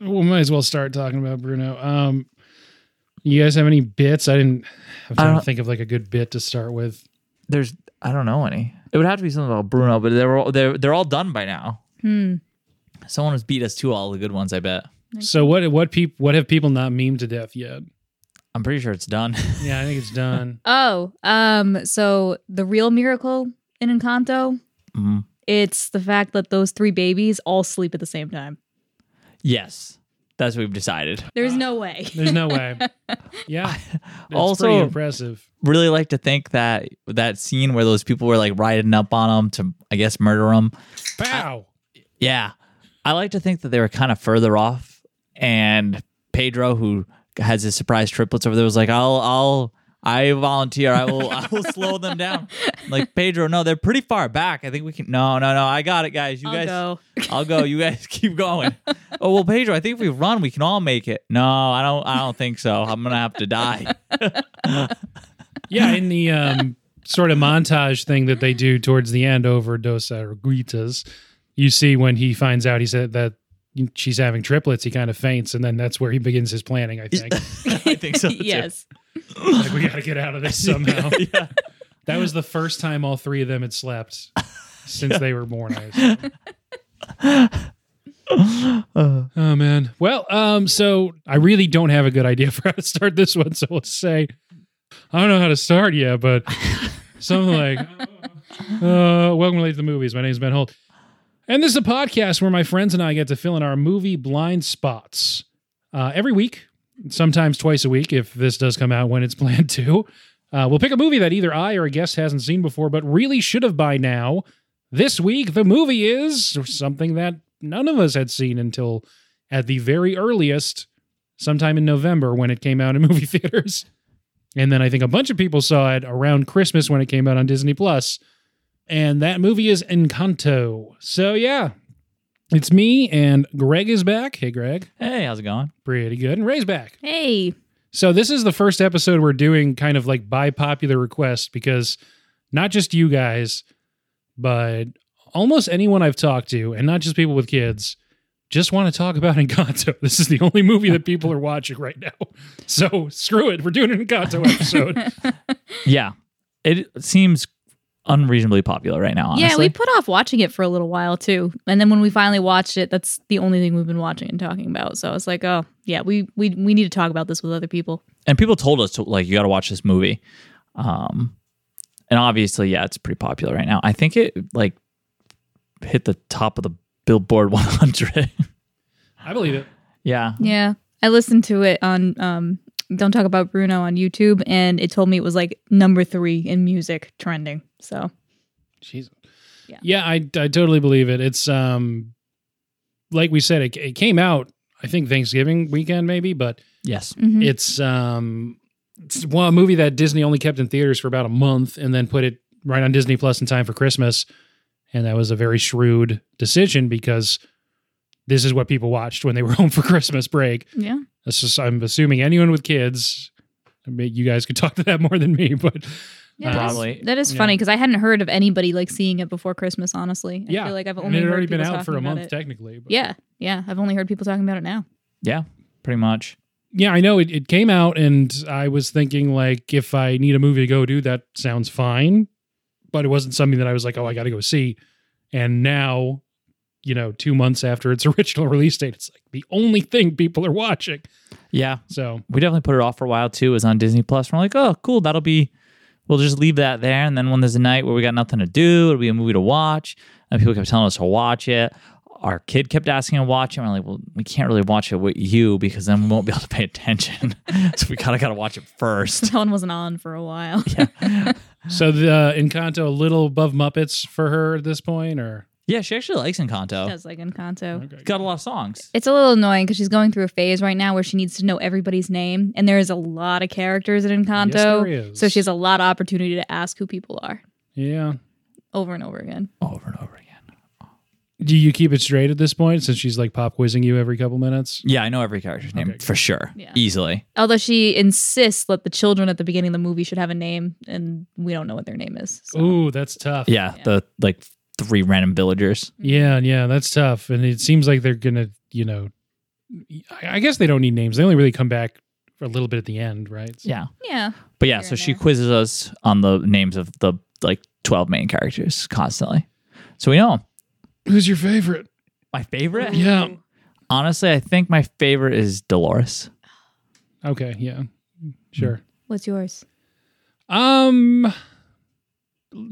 we might as well start talking about Bruno. Um, you guys have any bits? I didn't. I'm trying to think of like a good bit to start with. There's I don't know any. It would have to be something about Bruno, but they're all, they're they're all done by now. Hmm. Someone has beat us to all the good ones. I bet. So what? What peop? What have people not memed to death yet? I'm pretty sure it's done. Yeah, I think it's done. Oh, um, so the real miracle in Encanto, Mhm. it's the fact that those three babies all sleep at the same time. Yes, that's what we've decided. There's no way. There's no way. Yeah, it's Also- pretty impressive. Really like to think that that scene where those people were like riding up on him to, I guess, murder him. Pow. Yeah, I like to think that they were kind of further off, and Pedro, who has his surprise triplets over there, was like, "I'll, I'll, I volunteer. I will, I will slow them down." Like Pedro, no, they're pretty far back. I think we can. No, no, no. I got it, guys. You I'll guys, go. I'll go. You guys keep going. oh well, Pedro, I think if we run, we can all make it. No, I don't. I don't think so. I'm gonna have to die. Yeah, in the um, sort of montage thing that they do towards the end over Dos Oruguitas, you see when he finds out he said that she's having triplets, he kind of faints, and then that's where he begins his planning. I think I think so. too. Like we got to get out of this somehow. yeah. That was the first time all three of them had slept since they were born. I assume. Oh man. Well, um, so I really don't have a good idea for how to start this one. So let's say I don't know how to start yet, but something like uh, welcome to the movies. My name is Ben Holt. And this is a podcast where my friends and I get to fill in our movie blind spots. Uh, every week, sometimes twice a week, if this does come out when it's planned to. Uh, we'll pick a movie that either I or a guest hasn't seen before, but really should have by now. This week, the movie is something that none of us had seen until at the very earliest, sometime in November when it came out in movie theaters. And then I think a bunch of people saw it around Christmas when it came out on Disney Plus. And that movie is Encanto. So yeah, it's me and Greg is back. Hey Greg. Hey, how's it going? Pretty good. And Ray's back. Hey. So this is the first episode we're doing kind of like by popular request because not just you guys, but almost anyone I've talked to, and not just people with kids, just want to talk about Encanto. This is the only movie that people are watching right now. So screw it. We're doing an Encanto episode. Yeah, it seems unreasonably popular right now. Honestly. Yeah, we put off watching it for a little while too. And then when we finally watched it, that's the only thing we've been watching and talking about. So I was like, oh, yeah, we we we need to talk about this with other people. and people told us to like you got to watch this movie um and obviously yeah it's pretty popular right now i think it like hit the top of the billboard 100 I believe it. yeah Yeah. I listened to it on um Don't Talk About Bruno on YouTube and it told me it was like number 3 in music trending. So, Jeez. Yeah. Yeah, I, I totally believe it. It's um like we said, it, it came out, I think Thanksgiving weekend maybe, but yes mhm. It's um it's one a movie that Disney only kept in theaters for about a month and then put it right on Disney Plus in time for Christmas. And that was a very shrewd decision because this is what people watched when they were home for Christmas break. yeah. That's just, I'm assuming anyone with kids, I mean, you guys could talk to that more than me, but Yeah, Uh, that is- Probably. That is funny because I hadn't heard of anybody like seeing it before Christmas. Honestly, I yeah, feel like I've and only it had heard already been out for a month it. technically. But. Yeah, yeah, I've only heard people talking about it now. yeah pretty much yeah, I know it, it came out, and I was thinking like, if I need a movie to go do, that sounds fine. But it wasn't something that I was like, oh, I got to go see. And now, you know, two months after its original release date, it's like the only thing people are watching. yeah So we definitely put it off for a while too it was on disney plus we're like oh cool that'll be we'll just leave that there and then when there's a night where we got nothing to do it'll be a movie to watch and people kept telling us to watch it our kid kept asking to watch it. And we're like, well, we can't really watch it with you because then we won't be able to pay attention. so we kind of got to watch it first. That one wasn't on for a while. yeah. So the uh, Encanto a little above Muppets for her at this point, or Yeah, she actually likes Encanto. That's like Encanto. okay. Got a lot of songs. It's a little annoying because she's going through a phase right now where she needs to know everybody's name, and there is a lot of characters in Encanto. Yes, there is. So she has a lot of opportunity to ask who people are yeah. over and over again. Over and over again. Do you keep it straight at this point since she's like pop quizzing you every couple minutes? Yeah, I know every character's name Okay, for sure. Yeah. Easily. Although she insists that the children at the beginning of the movie should have a name, and we don't know what their name is. So. Ooh, that's tough. Yeah, Yeah. the like three random villagers. Yeah, yeah, that's tough. And it seems like they're gonna, you know, I I guess they don't need names. They only really come back for a little bit at the end, right? So- Yeah. Yeah. But yeah, Here so she there. quizzes us on the names of the like 12 main characters constantly. So we know 'em. Who's your favorite? my favorite. Yeah. Honestly, I think my favorite is Dolores. Okay. Yeah. Sure. What's yours? Um,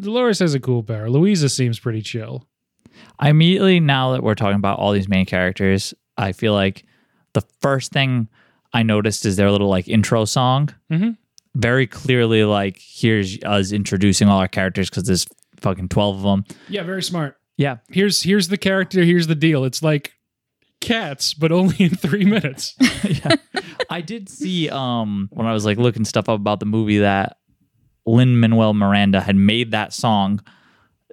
Dolores has a cool power. Luisa seems pretty chill. I immediately, now that we're talking about all these main characters, I feel like the first thing I noticed is their little like intro song. Mhm. Very clearly, like, here's us introducing all our characters because there's fucking 12 of them. Yeah. Very smart. Yeah. Here's here's the character. Here's the deal. It's like cats, but only in three minutes. yeah. I did see um when I was like looking stuff up about the movie that Lin Manuel Miranda had made that song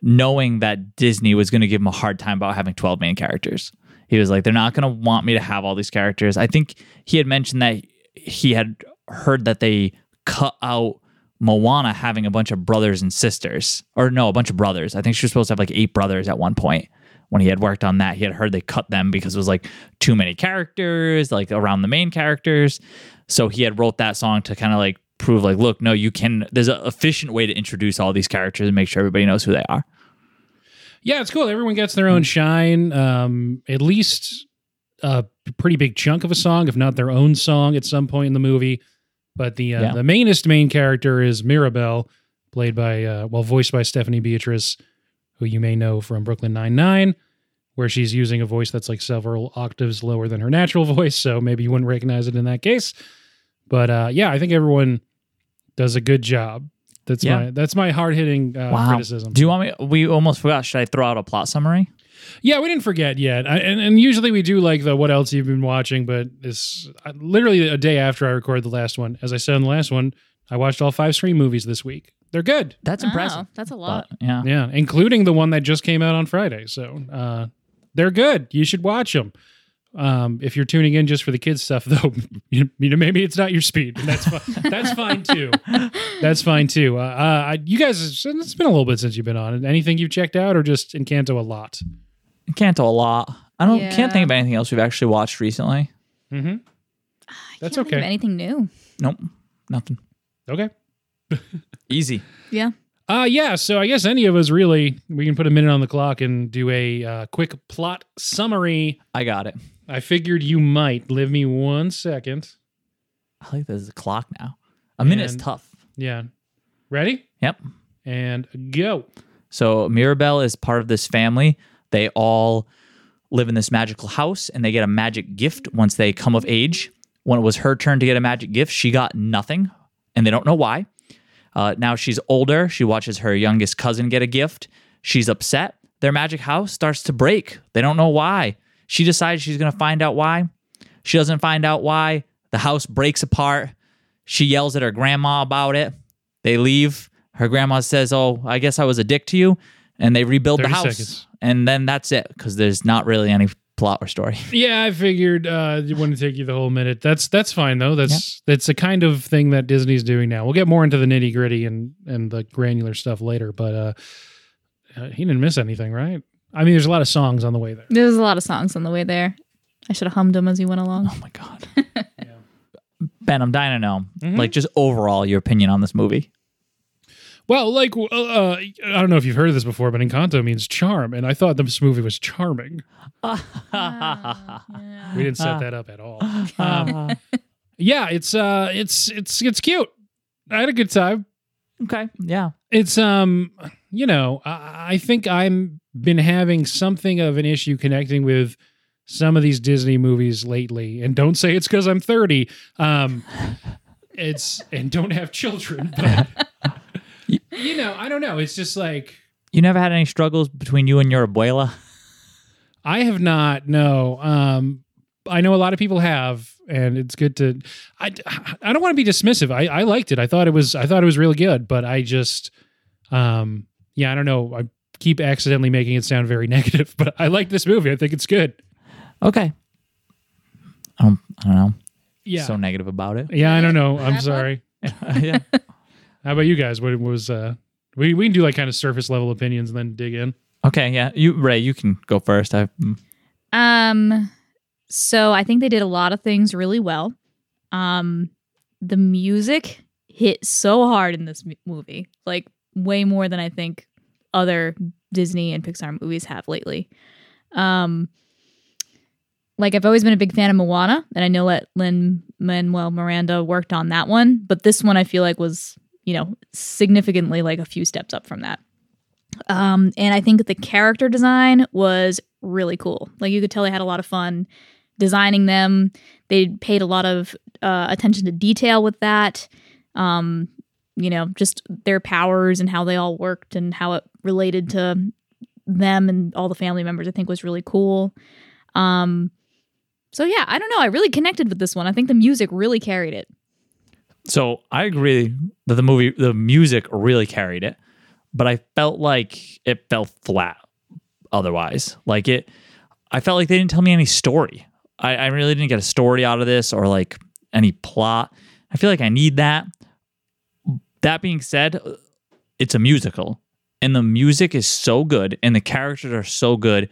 knowing that Disney was going to give him a hard time about having 12 main characters. He was like they're not going to want me to have all these characters. I think he had mentioned that he had heard that they cut out Moana having a bunch of brothers and sisters or no, a bunch of brothers. I think she was supposed to have like eight brothers at one point when he had worked on that. He had heard they cut them because it was like too many characters, like around the main characters. So he had wrote that song to kind of like prove like, look, no, you can. There's an efficient way to introduce all these characters and make sure everybody knows who they are. Yeah, it's cool. Everyone gets their own shine. Um, at least a pretty big chunk of a song, if not their own song, at some point in the movie. But the uh, Yeah. the mainest main character is Mirabel, played by uh, well, voiced by Stephanie Beatrice, who you may know from Brooklyn Nine Nine, where she's using a voice that's like several octaves lower than her natural voice. So maybe you wouldn't recognize it in that case. But uh, yeah, I think everyone does a good job. That's Yeah. my that's my hard hitting uh, Wow. criticism. Do you want me? We almost forgot. Should I throw out a plot summary? Yeah, we didn't forget yet, I, and and usually we do like the what else you've been watching, but it's uh, literally a day after I recorded the last one. As I said in the last one, I watched all five Scream movies this week. They're good, That's Wow, impressive. that's a lot. But, yeah. yeah, including the one that just came out on Friday. So uh, they're good. You should watch them. Um, if you're tuning in just for the kids stuff, though, you, you know maybe it's not your speed, and that's fine. that's fine too. That's fine too. Uh, uh, you guys, it's been a little bit since you've been on. Anything you've checked out, or just Encanto a lot? Canto a lot. I don't can't think of anything else we've actually watched recently. Mm-hmm. I That's can't think of okay. anything new? Nope, nothing. Okay. Easy. Yeah. Uh yeah, so I guess any of us really we can put a minute on the clock and do a uh, quick plot summary. I got it. I figured you might. Live me one second. I like there's a clock now. A minute's And- tough. Yeah. Ready? Yep. And go. So Mirabel is part of this family. They all live in this magical house and they get a magic gift once they come of age. When it was her turn to get a magic gift, she got nothing and they don't know why. Uh, now she's older. She watches her youngest cousin get a gift. She's upset. Their magic house starts to break. They don't know why. She decides she's going to find out why. She doesn't find out why. The house breaks apart. She yells at her grandma about it. They leave. Her grandma says, Oh, I guess I was a dick to you. And they rebuild the house. seconds. And then that's it because there's not really any plot or story. Yeah, I figured uh it wouldn't take you the whole minute. That's that's fine though. That's that's the kind of thing that Disney's doing now. We'll get more into the nitty gritty and and the granular stuff later, but uh, uh he didn't miss anything, right? I mean, there's a lot of songs on the way there. There's a lot of songs on the way there. I should have hummed them as you went along. Oh my God. Ben, I'm dying to know, Mhm. like, just overall, your opinion on this movie. Well, like uh, uh, I don't know if you've heard of this before, but Encanto means charm, and I thought this movie was charming. We didn't set that up at all. Um, yeah, it's uh, it's it's it's cute. I had a good time. okay. Yeah. It's um, you know, I, I think I'm been having something of an issue connecting with some of these Disney movies lately, and don't say it's because I'm 30. Um, it's and don't have children, but you know, I don't know. It's just like. You never had any struggles between you and your abuela? I have not. No. Um, I know a lot of people have, and it's good to. I, I don't want to be dismissive. I, I liked it. I thought it was. I thought it was really good. But I just, um, yeah, I don't know. I keep accidentally making it sound very negative. But I like this movie. I think it's good. Okay. Um, I don't know. Yeah. So negative about it. yeah. I don't know. I'm sorry. yeah. How about you guys? What was? uh We we can do like kind of surface level opinions and then dig in. Okay. Yeah. You, Ray, you can go first. I, mm, Um, So I think they did a lot of things really well. Um, the music hit so hard in this m- movie, like way more than I think other Disney and Pixar movies have lately. Um, like I've always been a big fan of Moana, and I know that Lin Manuel Miranda worked on that one, but this one I feel like was, you know, significantly like a few steps up from that. Um, and I think the character design was really cool. Like you could tell they had a lot of fun designing them. They paid a lot of uh, attention to detail with that. Um, you know, just their powers and how they all worked and how it related to them and all the family members. I think was really cool. Um, so yeah, I don't know. I really connected with this one. I think the music really carried it. So I agree that the movie, the music really carried it, but I felt like it fell flat otherwise. Like it, I felt like they didn't tell me any story. I, I really didn't get a story out of this or like any plot. I feel like I need that. That being said, it's a musical and the music is so good and the characters are so good.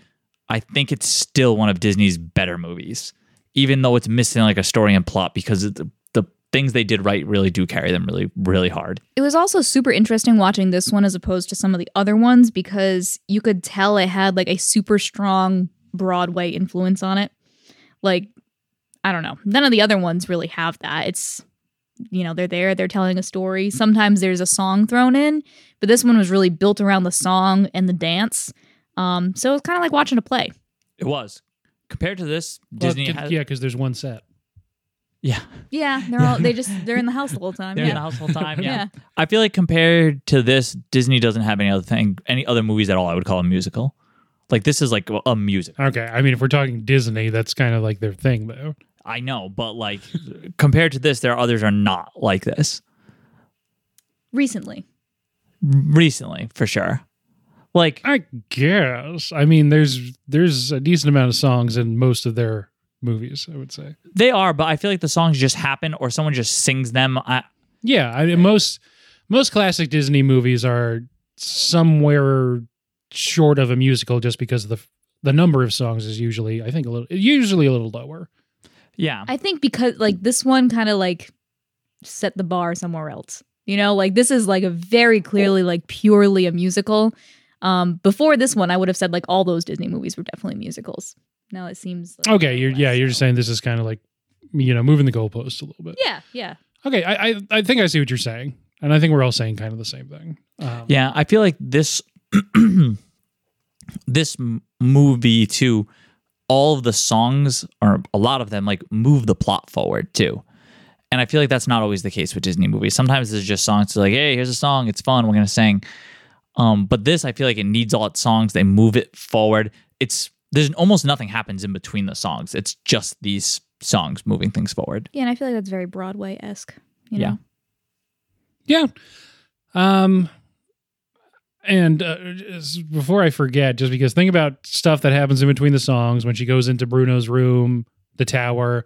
I think it's still one of Disney's better movies, even though it's missing like a story and plot because the, the things they did right really do carry them really, really hard. It was also super interesting watching this one as opposed to some of the other ones because you could tell it had like a super strong Broadway influence on it. Like, I don't know. None of the other ones really have that. It's, you know, they're there, they're telling a story. Sometimes there's a song thrown in, but this one was really built around the song and the dance. Um, so it was kind of like watching a play. It was. Compared to this, Well, Disney c- has. yeah, because there's one set. yeah. Yeah, they're all they just they're in the house the whole time. They're yeah. in the house all the time. Yeah. Yeah. I feel like compared to this, Disney doesn't have any other thing, any other movies at all. I would call a musical. Like this is like a music. Okay, I mean, if we're talking Disney, that's kind of like their thing, though. I know, but like compared to this, there are others are not like this. Recently. Recently, for sure. Like I guess. I mean, there's there's a decent amount of songs in most of their movies. I would say. they are, but I feel like the songs just happen or someone just sings them. I, Yeah, I mean, most most classic Disney movies are somewhere short of a musical, just because the the number of songs is usually, I think, a little usually a little lower. Yeah. I think because like this one kind of like set the bar somewhere else. You know, like this is like a very clearly like purely a musical. Um, before this one, I would have said like all those Disney movies were definitely musicals. Now it seems like Okay, you're yeah, you're just saying this is kind of like you know moving the goalposts a little bit. yeah, yeah. Okay, I, I I think I see what you're saying, and I think we're all saying kind of the same thing. Um, Yeah, I feel like this this movie too. All of the songs, or a lot of them, like move the plot forward too. And I feel like that's not always the case with Disney movies. Sometimes there's just songs like, "Hey, here's a song. It's fun. We're gonna sing." Um, but this, I feel like it needs all its songs. They move it forward. It's there's almost nothing happens in between the songs. It's just these songs moving things forward. Yeah, and I feel like that's very Broadway esque. You Yeah. Yeah. Um and uh, before I forget, just because think about stuff that happens in between the songs when she goes into Bruno's room, the tower,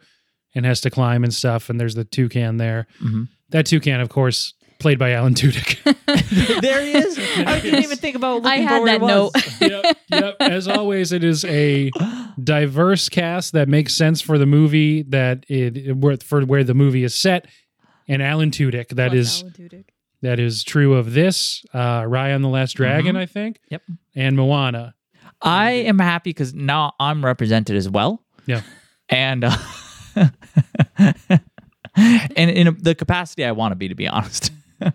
and has to climb and stuff, and there's the toucan there. Mhm. That toucan, of course, played by Alan Tudyk. there he is. I didn't even think about. I had for that he note. yep, yep. As always, it is a diverse cast that makes sense for the movie that it where- for where the movie is set. And Alan Tudyk, that Love is Alan Tudyk. That is true of this, uh, Raya and the Last Dragon, Mhm. I think. Yep. And Moana. I am happy because now I'm represented as well. Yeah. And uh, and in the capacity I want to be, to be honest.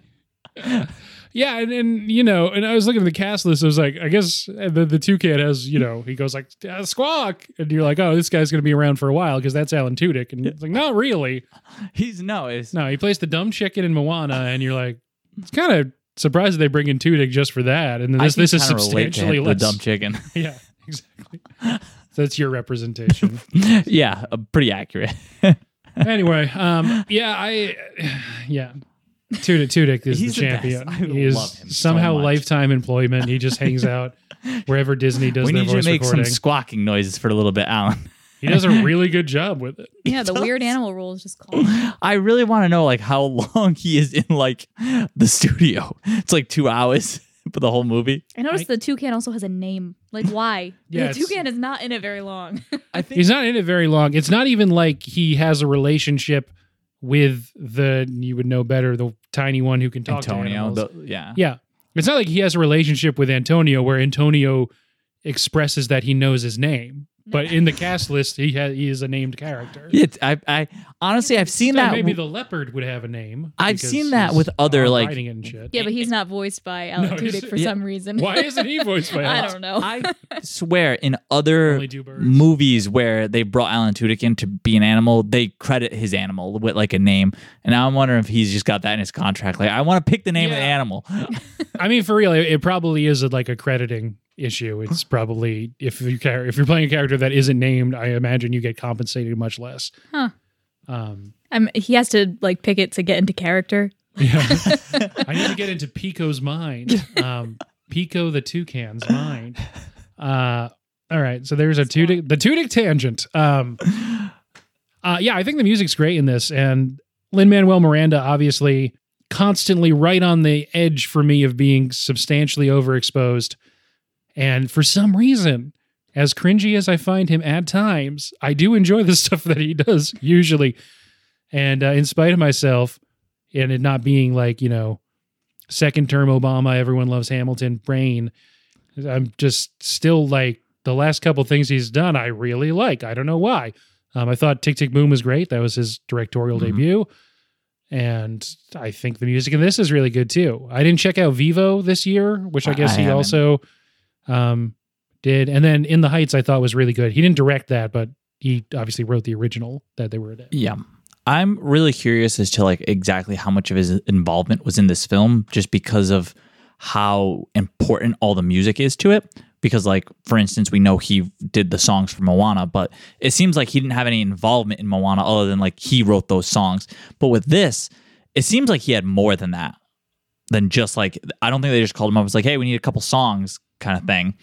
Yeah, and, and you know, and I was looking at the cast list. I was like, I guess the the toucan has, you know, he goes like "Ah, squawk, and you're like, oh, this guy's going to be around for a while because that's Alan Tudyk, and it's like, not really. He's no, it's No, he plays the dumb chicken in Moana, and you're like, it's kind of surprised that they bring in Tudyk just for that, and then this this is kinda relate to substantially less. the dumb chicken. Yeah, exactly. So that's your representation. yeah, uh, pretty accurate. anyway, um, yeah, I, yeah, Tudyk, Tudyk is He's the the best. champion. I he is love him so somehow much. lifetime employment. He just hangs out wherever Disney does we their need you voice to make recording. some squawking noises for a little bit, Alan. He does a really good job with it. Yeah, the does. weird animal rule is just called. I really want to know like how long he is in like the studio. It's like two hours for the whole movie. I noticed I- the toucan also has a name. Like, why? Yeah, the it's- toucan is not in it very long. I think He's not in it very long. It's not even like he has a relationship with the you would know better the tiny one who can talk to Antonio. animals. The, yeah. yeah, it's not like he has a relationship with Antonio where Antonio expresses that he knows his name. But in the cast list, he has he is a named character. It's, I, I honestly, I've seen So that. maybe the leopard would have a name. I've because seen that he's with other, on like- riding it and shit. yeah, but he's not voiced by Alan No, he's- Tudyk for yeah. some reason. Why isn't he voiced by? I Alex? don't know. I swear, in other Only two birds. movies where they brought Alan Tudyk in to be an animal, they credit his animal with like a name. And now I'm wondering if he's just got that in his contract. Like, I want to pick the name of the Yeah. animal. I mean, for real, it, it probably is a, like a crediting issue. It's probably if you char- if you're playing a character that isn't named, I imagine you get compensated much less. Huh. Um, he has to like pick it to get into character. yeah. I need to get into Pico's mind. Um, Pico the toucan's mind. Uh, all right, so there's a Tudyk, the Tudyk tangent. Um, uh, yeah, I think the music's great in this, and Lin Manuel Miranda obviously constantly right on the edge for me of being substantially overexposed. And for some reason, as cringy as I find him at times, I do enjoy the stuff that he does usually. And uh, in spite of myself, and it not being like, you know, second term Obama, everyone loves Hamilton brain, I'm just still like the last couple things he's done, I really like. I don't know why. Um, I thought Tick Tick Boom was great. That was his directorial Mhm. debut. And I think the music in this is really good too. I didn't check out Vivo this year, which I I- guess I he haven't. also um, did. And then In the Heights, I thought was really good. He didn't direct that, but he obviously wrote the original that they were. Yeah. I'm really curious as to like exactly how much of his involvement was in this film just because of how important all the music is to it. Because like for instance, we know he did the songs for Moana, but it seems like he didn't have any involvement in Moana other than like he wrote those songs. But with this, it seems like he had more than that. Than just like I don't think they just called him up. It was like, hey, we need a couple songs kind of thing.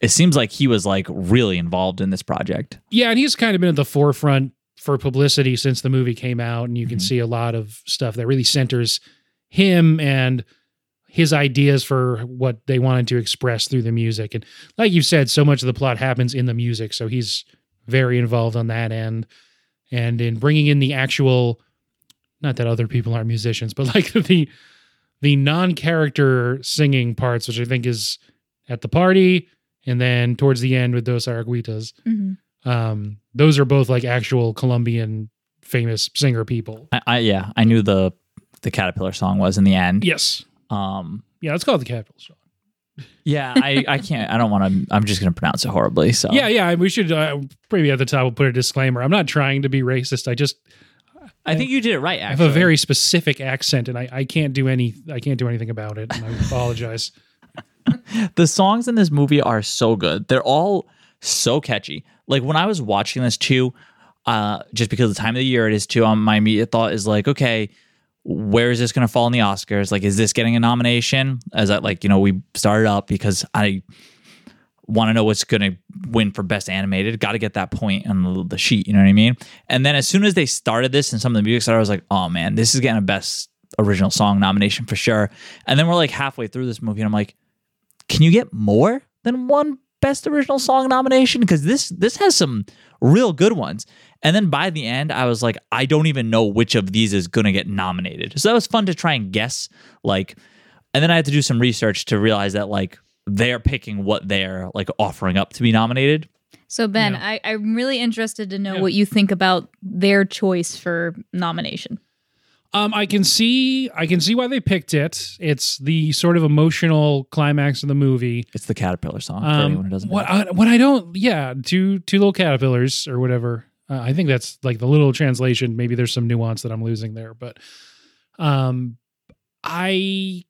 It seems like he was like really involved in this project. Yeah, and he's kind of been at the forefront for publicity since the movie came out, and you can Mhm. see a lot of stuff that really centers him and his ideas for what they wanted to express through the music. And like you said, so much of the plot happens in the music, so he's very involved on that end, and in bringing in the actual. Not that other people aren't musicians, but like the the non-character singing parts, which I think is at the party, and then towards the end with Dos Oruguitas Mhm. um those are both like actual colombian famous singer people I, I yeah, I knew the the caterpillar song was in the end. yes Um, yeah let's call it the capital song yeah, I, I can't. I don't want to. I'm just gonna pronounce it horribly. So yeah yeah we should uh, maybe at the top we'll put a disclaimer i'm not trying to be racist i just I think you did it right. I have a very specific accent and I, I can't do any i can't do anything about it and i apologize the songs in this movie are so good. They're all so catchy. Like when I was watching this too, uh, just because the time of the year it is too, um, my immediate thought is like, okay, where is this going to fall in the Oscars? Like, is this getting a nomination? As I like, you know, we started up because I want to know what's going to win for best animated. Got to get that point on the, the sheet. You know what I mean? And then as soon as they started this and some of the music started, I was like, oh man, this is getting a best original song nomination for sure. And then we're like halfway through this movie, and I'm like, can you get more than one best original song nomination because this this has some real good ones and then by the end i was like i don't even know which of these is going to get nominated so that was fun to try and guess like and then i had to do some research to realize that like they're picking what they're like offering up to be nominated So Ben, Yeah. I, I'm really interested to know Yeah. what you think about their choice for nomination. Um i can see i can see why they picked it. It's the sort of emotional climax of the movie. It's the caterpillar song for Um, anyone who doesn't know. what I, what I don't yeah two two little caterpillars or whatever. Uh, I think that's like the little translation. Maybe there's some nuance that I'm losing there but um I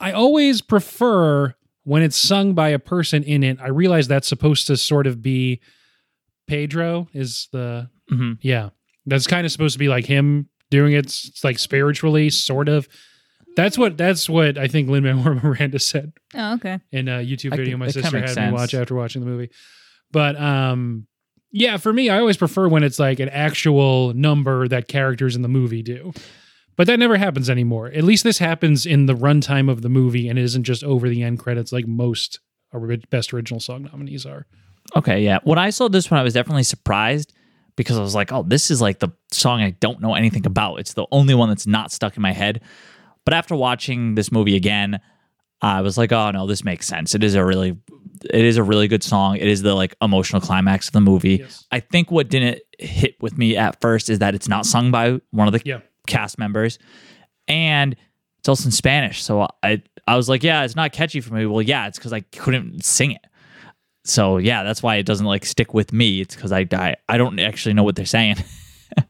I always prefer when it's sung by a person in it. I realize that's supposed to sort of be Pedro is the Mhm. yeah that's kind of supposed to be like him doing it like spiritually sort of that's what that's what I think Lin Manuel Miranda said Oh, okay. in a YouTube video could- my sister had makes me watch after watching the movie. But um yeah, for me I always prefer when it's like an actual number that characters in the movie do. But that never happens anymore. At least this happens in the runtime of the movie and it isn't just over the end credits like most ori- best original song nominees are. Okay, yeah. When I saw this one, I was definitely surprised because I was like, oh, this is like the song I don't know anything about. It's the only one that's not stuck in my head. But after watching this movie again, I was like, oh no, this makes sense. It is a really it is a really good song. It is the like emotional climax of the movie. Yes. I think what didn't hit with me at first is that it's not sung by one of the Yeah. cast members. And it's also in Spanish. So I I was like, yeah, it's not catchy for me. Well, yeah, it's because I couldn't sing it. So yeah, that's why it doesn't like stick with me. It's because I, I I don't actually know what they're saying.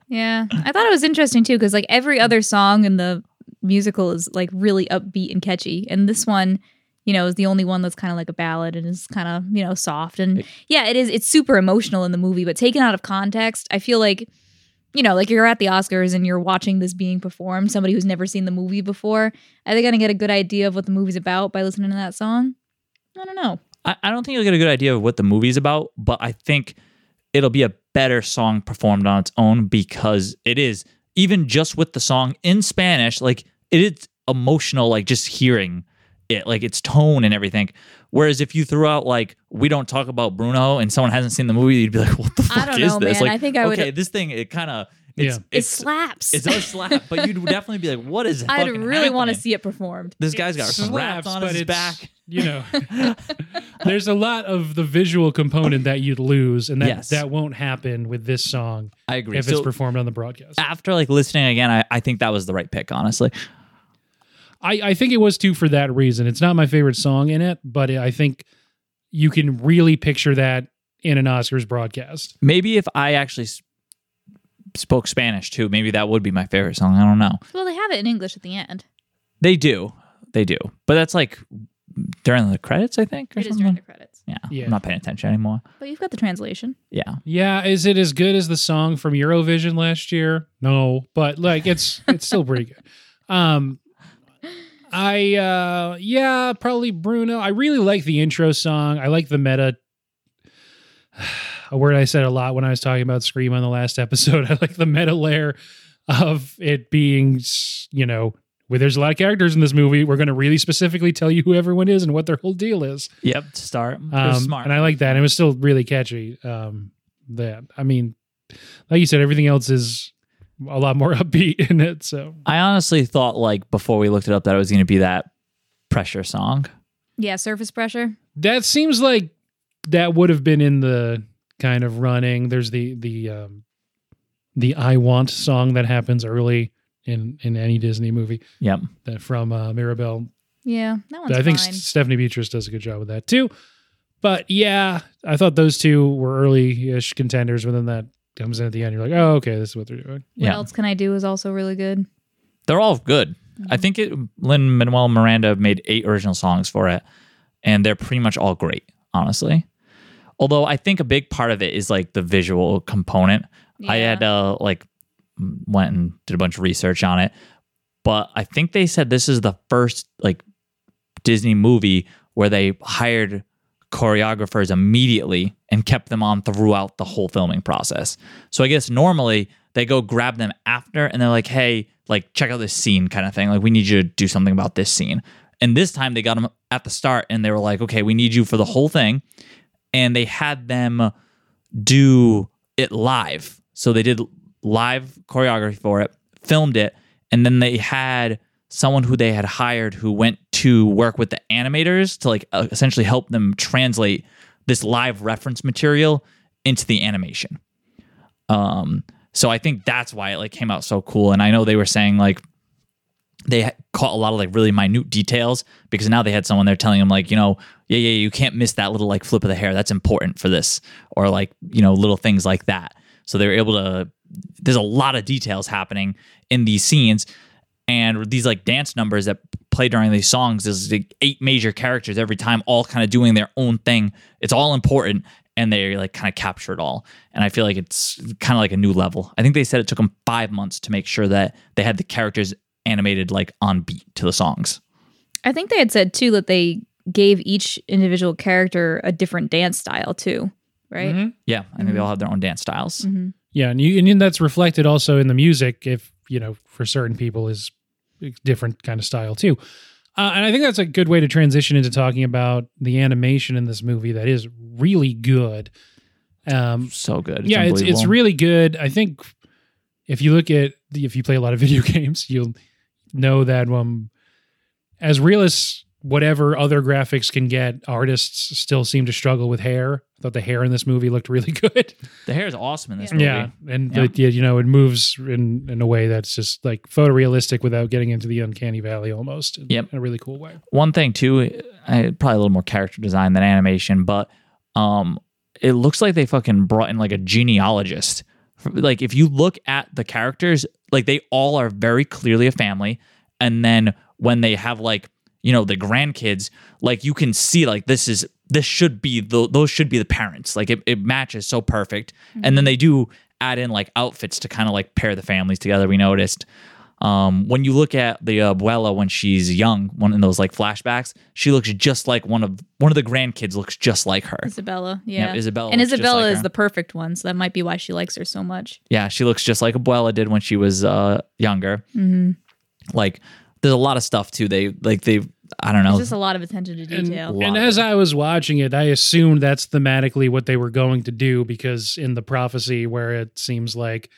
Yeah, I thought it was interesting too because like every other song in the musical is like really upbeat and catchy, and this one, you know, is the only one that's kind of like a ballad and is kind of you know soft and yeah, it is. It's super emotional in the movie, but taken out of context, I feel like you know, like you're at the Oscars and you're watching this being performed. Somebody who's never seen the movie before, are they gonna get a good idea of what the movie's about by listening to that song? I don't know. I, I don't think you'll get a good idea of what the movie's about, but I think it'll be a better song performed on its own because it is even just with the song in Spanish, like it is emotional, like just hearing it, like its tone and everything. Whereas if you threw out like we don't talk about Bruno and someone hasn't seen the movie, you'd be like, what the I fuck don't is know, this? man. Like, I think I would- okay, this thing it kind of it's, Yeah. It slaps. it does slap, but you'd definitely be like, what is? I'd fucking really want to see it performed. This guy's got some Slaps, on but his back. You know, there's a lot of the visual component that you'd lose, and that Yes. that won't happen with this song I agree. if So- it's performed on the broadcast. after like listening again, I, I think that was the right pick, honestly. I, I think it was too for that reason. It's not my favorite song in it, but I think you can really picture that in an Oscars broadcast. Maybe if I actually s- spoke Spanish too, maybe that would be my favorite song. I don't know. Well, they have it in English at the end. They do, they do, but that's like during the credits, I think. Or It is something. during the credits, yeah, Yeah. I'm not paying attention anymore. but you've got the translation. Yeah, Yeah, is it as good as the song from Eurovision last year? No, but like it's it's still pretty good. Um I uh yeah, probably Bruno. I really like the intro song. I like the meta a word I said a lot when I was talking about Scream on the last episode. I like the meta layer of it being, you know, where there's a lot of characters in this movie. We're going to really specifically tell you who everyone is and what their whole deal is. yep. To start, Um, smart. And I like that. And it was still really catchy. Um, that I mean, like you said, everything else is a lot more upbeat in it. So I honestly thought like before we looked it up that it was going to be that pressure song. Yeah, surface pressure. that seems like that would have been in the kind of running. There's the the um, the I Want song that happens early in in any Disney movie Yep. that from uh, Mirabel Yeah, that one's I think fine. Stephanie Beatrice does a good job with that too. But yeah, I thought those two were early-ish contenders. But then that comes in at the end. You're like, oh, okay, this is what they're doing. what yeah. else can I do is also really good. They're all good. I think it Lin Manuel Miranda made eight original songs for it, and they're pretty much all great, honestly. Although I think a big part of it is like the visual component. I had uh like went and did a bunch of research on it, but I think they said this is the first like Disney movie where they hired choreographers immediately and kept them on throughout the whole filming process. So I guess normally they go grab them after and they're like, hey, like check out this scene kind of thing. Like we need you to do something about this scene. And this time they got them at the start and they were like, okay, we need you for the whole thing. And they had them do it live. So they did live choreography for it, filmed it, and then they had someone who they had hired who went to work with the animators to like uh, essentially help them translate this live reference material into the animation. Um so I think that's why it like came out so cool and I know they were saying like they caught a lot of like really minute details because now they had someone there telling them like you know yeah yeah you can't miss that little like flip of the hair. That's important for this or like you know little things like that. So they were able to there's a lot of details happening in these scenes. And these like dance numbers that play during these songs is like eight major characters every time all kind of doing their own thing. It's all important and they like kind of capture it all. And i feel like it's kind of like a new level. I think they said it took them five months to make sure that they had the characters animated like on beat to the songs I think they had said too that they gave each individual character a different dance style too, right? Mhm. yeah i think they all have their own dance styles Mhm. Yeah, and you and that's reflected also in the music. If you know, for certain people is a different kind of style too. Uh, and I think that's a good way to transition into talking about the animation in this movie that is really good. Um, So good. It's yeah, it's it's really good. I think if you look at the, if you play a lot of video games, you'll know that um, as real as whatever other graphics can get, artists still seem to struggle with hair. I thought the hair in this movie looked really good. the hair is awesome in this Yeah. movie. Yeah, and Yeah. The, you know it moves in in a way that's just like photorealistic without getting into the uncanny valley almost. In, Yep. in a really cool way. One thing too, I, probably a little more character design than animation, but um, it looks like they fucking brought in like a genealogist. Like if you look at the characters, like they all are very clearly a family, and then when they have like you know the grandkids, like you can see like this is this should be the those should be the parents. Like it, it matches so perfect, and then mm-hmm. they do add in like outfits to kind of like pair the families together. We noticed. Um, when you look at the abuela when she's young, one in those like flashbacks, she looks just like one of one of the grandkids looks just like her. Isabela, yeah. Isabela And looks Isabela like is her. the perfect one, so that might be why she likes her so much. Yeah, she looks just like abuela did when she was uh younger. Mm-hmm. Like there's a lot of stuff too. They like they I don't know. There's just a lot of attention to detail. Lot and of as I was watching it, I assumed that's thematically what they were going to do because in the prophecy where it seems like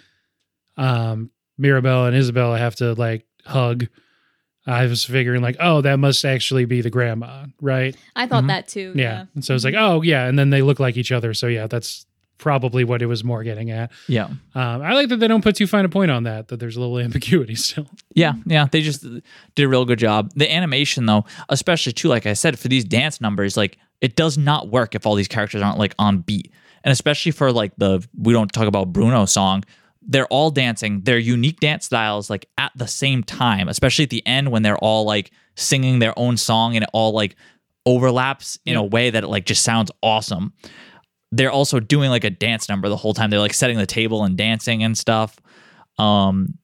um Mirabel and Isabela have to like hug, I was figuring like, oh, that must actually be the grandma, right? I thought Mhm. that too. Yeah. And so it's like, oh yeah, and then they look like each other. So yeah, that's probably what it was more getting at. yeah. Um, I like that they don't put too fine a point on that, that there's a little ambiguity still. Yeah, yeah, they just did a real good job. The animation, though, especially too, like I said, for these dance numbers, like it does not work if all these characters aren't like on beat, and especially for like the we don't talk about Bruno song. They're all dancing their unique dance styles like at the same time, especially at the end when they're all like singing their own song and it all like overlaps in a way that it like just sounds awesome. They're also doing like a dance number the whole time. They're like setting the table and dancing and stuff. Um,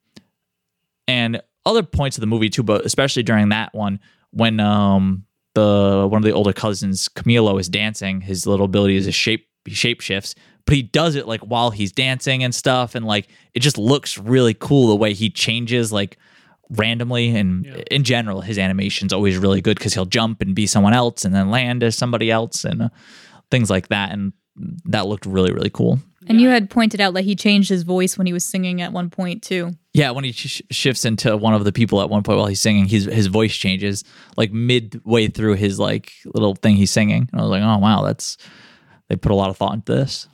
and other points of the movie too, but especially during that one when um the one of the older cousins Camilo is dancing, his little ability is a shape he shifts, but he does it like while he's dancing and stuff, and like it just looks really cool the way he changes like randomly and Yeah. in general his animation's always really good because he'll jump and be someone else and then land as somebody else and uh, things like that and that looked really really cool And you had pointed out that he changed his voice when he was singing at one point too. Yeah, when he sh- shifts into one of the people at one point while he's singing, his his voice changes like midway through his like little thing he's singing. And I was like, oh wow, that's they put a lot of thought into this.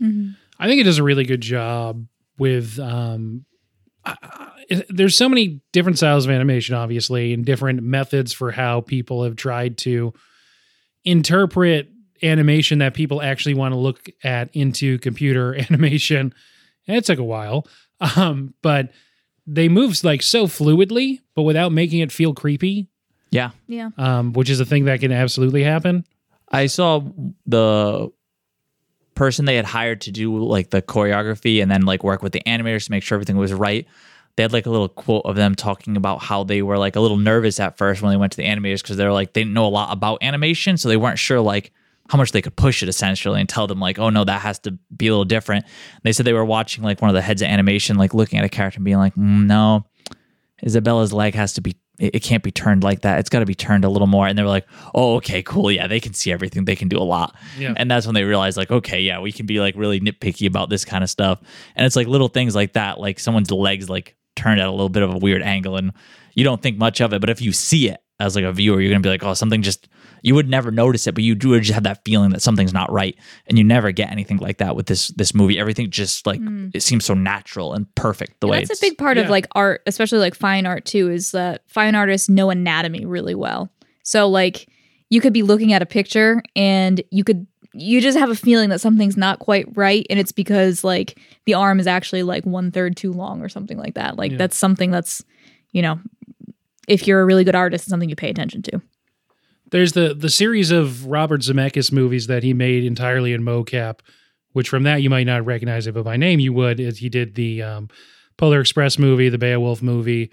I think it does a really good job with. Um, I- I- there's so many different styles of animation, obviously, and different methods for how people have tried to interpret animation that people actually want to look at into computer animation. And it took a while, um, but they move like so fluidly, but without making it feel creepy, Yeah, Yeah. um, which is a thing that can absolutely happen. I saw the person they had hired to do like the choreography and then like work with the animators to make sure everything was right. They had like a little quote of them talking about how they were like a little nervous at first when they went to the animators because they're like they didn't know a lot about animation, so they weren't sure like how much they could push it essentially and tell them like, oh no, that has to be a little different. They said they were watching like one of the heads of animation, like looking at a character and being like, mm, no, Isabela's leg has to be it, it can't be turned like that. It's got to be turned a little more. And they were like, "Oh, okay, cool. Yeah, they can see everything. They can do a lot." Yeah. And that's when they realized like, "Okay, yeah, we can be like really nitpicky about this kind of stuff." And it's like little things like that, like someone's legs like turned at a little bit of a weird angle and you don't think much of it, but if you see it as like a viewer, you're going to be like, "Oh, something just you would never notice it, but you do just have that feeling that something's not right." And you never get anything like that with this this movie. Everything just like mm. it seems so natural and perfect the And way that's a big part yeah. of like art, especially like fine art too, is that fine artists know anatomy really well. So like you could be looking at a picture and you could you just have a feeling that something's not quite right and it's because like the arm is actually like one third too long or something like that. Like Yeah. that's something that's, you know, if you're a really good artist, it's something you pay attention to. There's the the series of Robert Zemeckis movies that he made entirely in mocap, which from that you might not recognize it, but by name you would. Is he did the um, Polar Express movie, the Beowulf movie,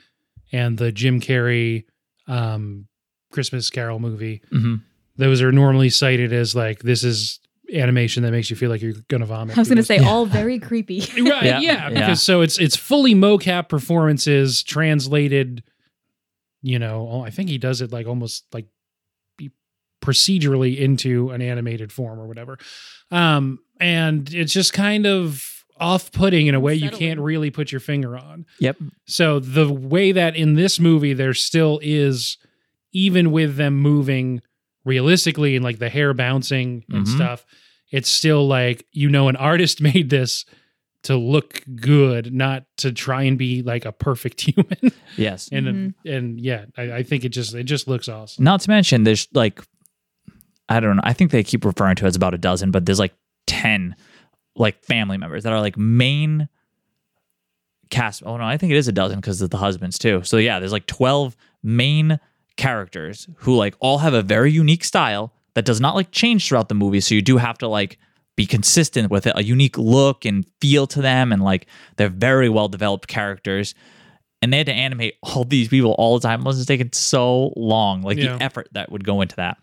and the Jim Carrey um, Christmas Carol movie. Mhm. Those are normally cited as like this is animation that makes you feel like you're gonna vomit. I was going to because- say all very creepy. right, Yeah, yeah, yeah. because so it's it's fully mocap performances translated. You know, oh, I think he does it like almost like be- procedurally into an animated form or whatever, um, and it's just kind of off-putting in a way you can't really put your finger on. Yep. So the way that in this movie there still is, even with them moving realistically and like the hair bouncing and Mhm. stuff, it's still like you know an artist made this to look good, not to try and be like a perfect human. Yes. and Mhm. and yeah, I, I think it just it just looks awesome. Not to mention, there's like, I don't know. I think they keep referring to it as about a dozen, but there's like 10 like family members that are like main cast. Oh, no, I think it is a dozen because of the husbands too. So yeah, there's like 12 main characters who like all have a very unique style that does not like change throughout the movie. So you do have to like be consistent with it, a unique look and feel to them. And like they're very well developed characters. And they had to animate all these people all the time. It must have taken so long. Like Yeah. the effort that would go into that.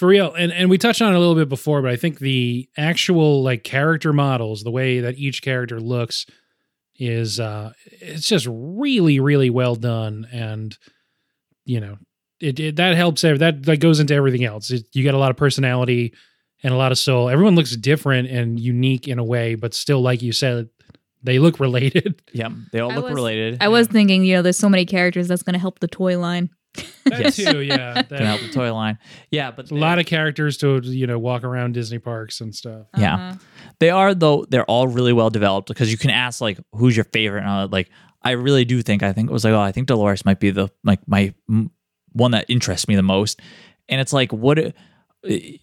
For real. And and we touched on it a little bit before, but I think the actual like character models, the way that each character looks is uh it's just really really well done and you know, it, it that helps ev- that that goes into everything else. It, you got a lot of personality and a lot of soul. Everyone looks different and unique in a way, but still like you said, they look related. Yeah, they all I look was- related. I was thinking, you know, there's so many characters that's going to help the toy line. That Yes. too, yeah. Can help the toy line. Yeah, but a lot of characters to you know walk around Disney parks and stuff. Yeah. Uh-huh. They are though. They're all really well developed because you can ask like, "Who's your favorite?" And I, like, I really do think I think it was like, "Oh, I think Dolores might be the like my m- one that interests me the most." And it's like, what? uh,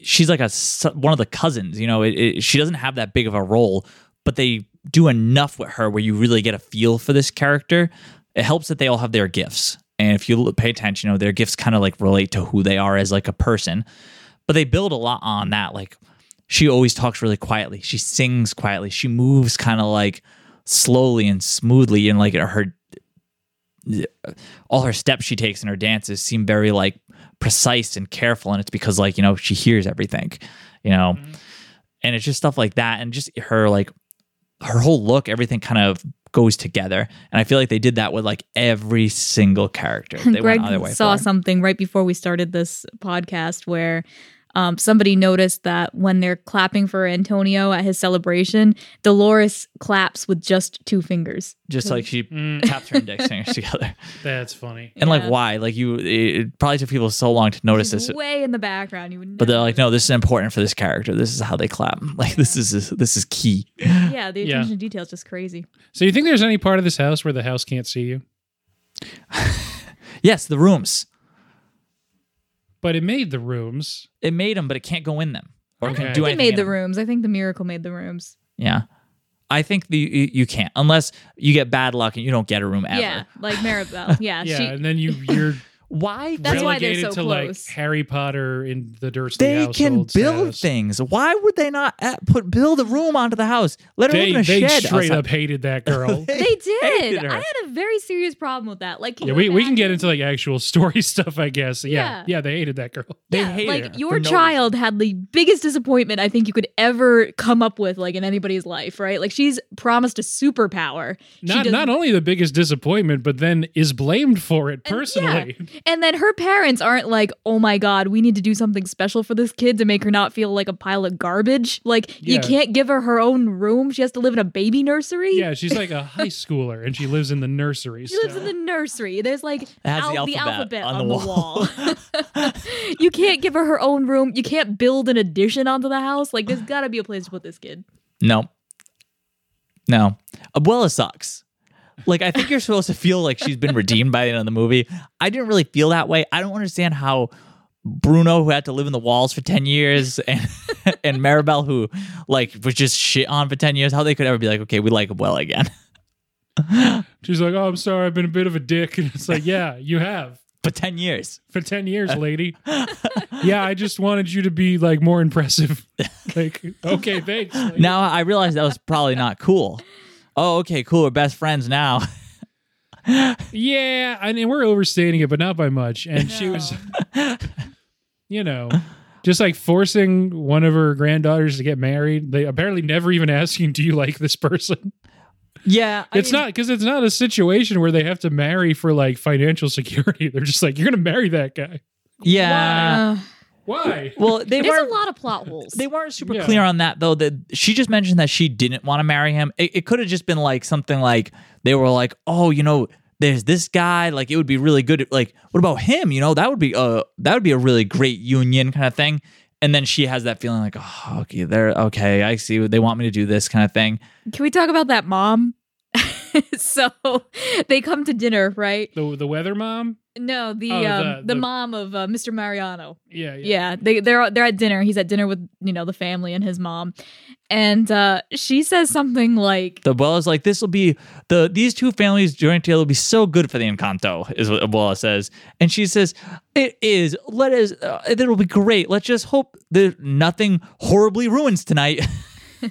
She's like a one of the cousins. You know, it, it, she doesn't have that big of a role, but they do enough with her where you really get a feel for this character. It helps that they all have their gifts, and if you pay attention, you know, their gifts kind of like relate to who they are as like a person. But they build a lot on that, like she always talks really quietly. She sings quietly. She moves kind of like slowly and smoothly, and like her all her steps she takes in her dances seem very like precise and careful. And it's because like you know she hears everything, you know, mm-hmm. and it's just stuff like that, and just her like her whole look, everything kind of goes together. And I feel like they did that with like every single character. They Greg went saw something right before we started this podcast where um, somebody noticed that when they're clapping for Antonio at his celebration, Dolores claps with just two fingers. just like she Mm, taps her index fingers together. that's funny. And like why? Like you, it probably took people so long to notice She's this. way in the background. You would but they're like, no, this is important for this character. This is how they clap. Like this is this is key. Yeah, the Yeah. attention to detail is just crazy. So you think there's any part of this house where the house can't see you? Yes, the rooms. But it made the rooms. It made them, but it can't go in them or Okay. can I do They anything. made the rooms. I think the miracle made the rooms. Yeah, I think the you, you can't unless you get bad luck and you don't get a room ever. Yeah, like Mirabel. Yeah, Yeah, she. and then you you're Why? That's why they're relegated so to like close. Harry Potter in the Dursley they can household build status. things. Why would they not uh, put build a room onto the house? Let her They live in a they shed. straight outside. up hated that girl. They did. hated her. I had a very serious problem with that. Like, can yeah, you we, we can get imagine? into like actual story stuff, I guess. Yeah, Yeah. yeah, they hated that girl. They yeah, hated like her your for no child had the biggest disappointment I think you could ever come up with, like in anybody's life, right? Like she's promised a superpower. She Not does- not only the biggest disappointment, but then is blamed for it And- personally. And then her parents aren't like, oh my God, we need to do something special for this kid to make her not feel like a pile of garbage. Like, you can't give her her own room. She has to live in a baby nursery. Yeah, she's like a high schooler and she lives in the nursery. She lives in the nursery. There's like al- the the alphabet alphabet on on, the the wall. you can't give her her own room. You can't build an addition onto the house. Like, there's got to be a place to put this kid. No. No. Abuela sucks. Like I think you're supposed to feel like she's been redeemed by the end of the movie. I didn't really feel that way. I don't understand how Bruno, who had to live in the walls for ten years, and and Mirabel, who like was just shit on for ten years, how they could ever be like, okay, we like him well again. She's like, "Oh, I'm sorry, I've been a bit of a dick," and it's like, "Yeah, you have for ten years. for ten years, lady." yeah, I just wanted you to be like more impressive. like, okay, thanks. lady. Now I realize that was probably not cool. Oh, okay, cool. We're best friends now. Yeah, I mean we're overstating it, but not by much. And she was, you know, just like forcing one of her granddaughters to get married. They apparently never even asking, "Do you like this person?" Yeah, I it's mean- not because it's not a situation where they have to marry for like financial security. They're just like, "You're gonna marry that guy." Yeah. Why? Well, they there's a lot of plot holes. They weren't super Yeah. clear on that though. That she just mentioned that she didn't want to marry him. It, it could have just been like something like they were like, oh, you know, there's this guy. Like it would be really good. Like what about him? You know, that would be a that would be a really great union kind of thing. And then she has that feeling like, oh, okay, they're okay. I see. They want me to do this kind of thing. Can we talk about that mom? so they come to dinner, right? the the weather mom? No, the Oh, the- um, the, the- mom of uh, Mr. Mariano. Yeah, yeah. Yeah, they they're they're at dinner. He's at dinner with you know the family and his mom, and uh, she says something like, The Abuela is like, this will be the these two families joining together will be so good for the Encanto, is what Abuela says. And she says, it is. Let us. Uh, it'll be great. Let's just hope that nothing horribly ruins tonight.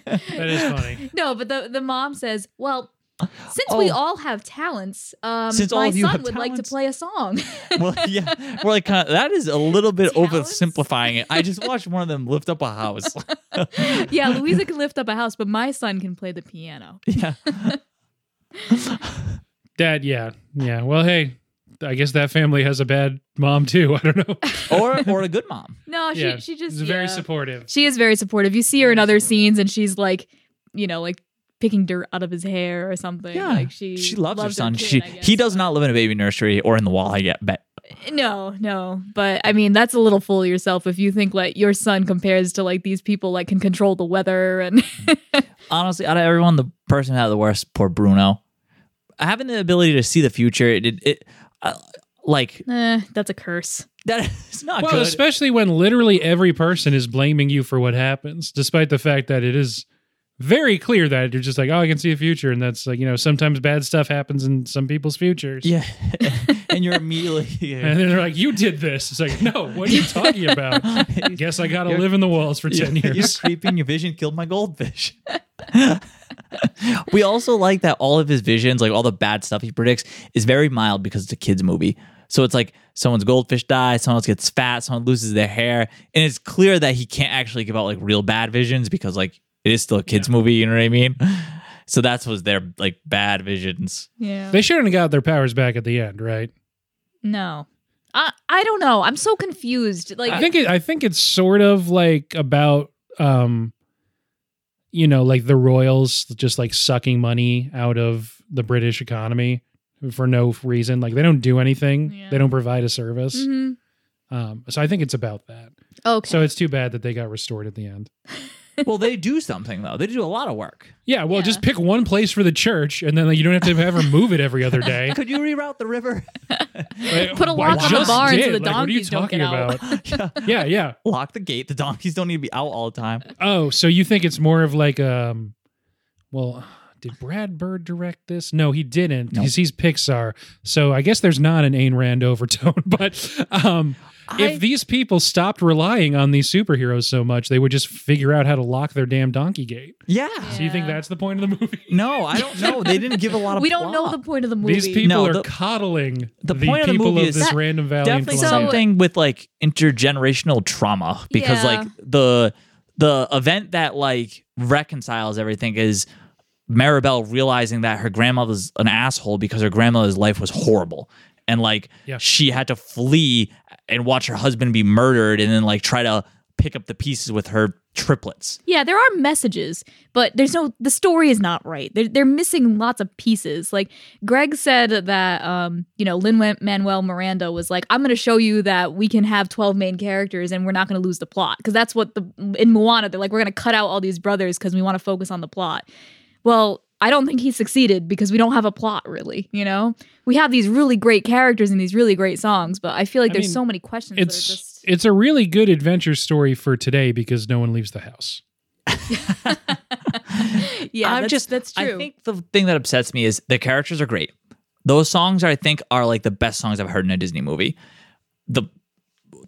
That is funny. "No," but the the mom says, "Well." Since we Oh. all have talents, um, Since all my of you son have would like to play a song. well, yeah, we're like kind of, that is a little bit Talents? oversimplifying it. I just watched one of them lift up a house. yeah, Luisa can lift up a house, but my son can play the piano. yeah, Dad, yeah, yeah. Well, hey, I guess that family has a bad mom too. I don't know. or or a good mom. No, she yeah, she just she's very yeah. supportive. She is very supportive. You see her in other supportive. scenes, and she's like, you know, like picking dirt out of his hair or something. Yeah, like she she loves, her son. kid, she guess. he does not live in a baby nursery or in the wall. I get bet. No, no, but I mean that's a little fool of yourself if you think like your son compares to like these people like can control the weather and honestly, out of everyone, the person who had the worst, poor Bruno. Having the ability to see the future, it, it, it uh, like eh, that's a curse. that is not Well, good. especially when literally every person is blaming you for what happens, despite the fact that it is very clear that you're just like, oh, I can see the future, and that's like, you know, sometimes bad stuff happens in some people's futures. yeah, and you're immediately And then they're like, "You did this." It's like, "No, what are you talking about?" Guess I got to live in the walls for ten years. You're creeping. Your vision killed my goldfish. we also like that all of his visions, like all the bad stuff he predicts, is very mild because it's a kids movie. So it's like someone's goldfish dies, someone else gets fat, someone loses their hair, and it's clear that he can't actually give out like real bad visions because like it is still a kids movie. You know what I mean? So that's was their like bad visions. Yeah. They shouldn't have got their powers back at the end, right? no. I I don't know. I'm so confused. Like I think it, I think it's sort of like about um you know, like the royals just like sucking money out of the British economy for no reason. Like they don't do anything. Yeah. They don't provide a service. Mhm. Um so I think it's about that. Okay. So it's too bad that they got restored at the end. well, they do something though. They do a lot of work. Yeah, well, Yeah. just pick one place for the church, and then like, you don't have to have her move it every other day. Could you reroute the river? Like, Put a I lock on the just barn so did. the Like, what are you donkeys don't talking get out. about? yeah, yeah. Lock the gate. The donkeys don't need to be out all the time. Oh, so you think it's more of like um, well, did Brad Bird direct this? No, he didn't. Nope. Because he's Pixar. So I guess there's not an Ayn Rand overtone. But um, I- if these people stopped relying on these superheroes so much, they would just figure out how to lock their damn donkey gate. Yeah. So you think that's the point of the movie? No, I don't know. They didn't give a lot of. we don't know the point of the movie. These people No, are the- coddling the the, point of the people movie of is this that- random valley. in definitely Colombia. something with like intergenerational trauma because Yeah. like the the event that like reconciles everything is Mirabel realizing that her grandmother's an asshole because her grandmother's life was horrible and like Yeah. she had to flee and watch her husband be murdered and then like try to pick up the pieces with her triplets. Yeah, there are messages, but there's no the story is not right. They're they're missing lots of pieces. Like Greg said that um, you know, Lin Manuel Miranda was like, I'm gonna show you that we can have 12 main characters and we're not gonna lose the plot. Because that's what the in Moana, they're like, we're gonna cut out all these brothers because we want to focus on the plot. Well, I don't think he succeeded because we don't have a plot really, you know? We have these really great characters and these really great songs, but I feel like I there's mean, so many questions that are It's just it's a really good adventure story for today because no one leaves the house. Yeah, I'm that's, just that's true. I think the thing that upsets me is the characters are great. Those songs I think are like the best songs I've heard in a Disney movie. The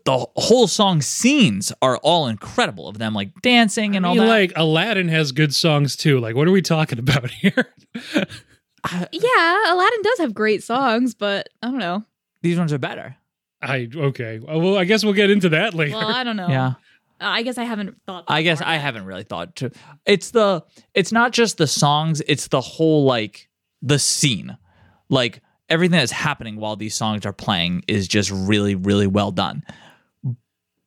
the whole song scenes are all incredible of them like dancing and I all that. like Aladdin has good songs too. Like, what are we talking about here? Yeah, Aladdin does have great songs, but I don't know. These ones are better. I okay. Uh, well, I guess we'll get into that later. Well, I don't know. Yeah. Uh, I guess I haven't thought. that I guess far I haven't really thought to. It's the it's not just the songs, it's the whole like the scene. Like everything that's happening while these songs are playing is just really really well done.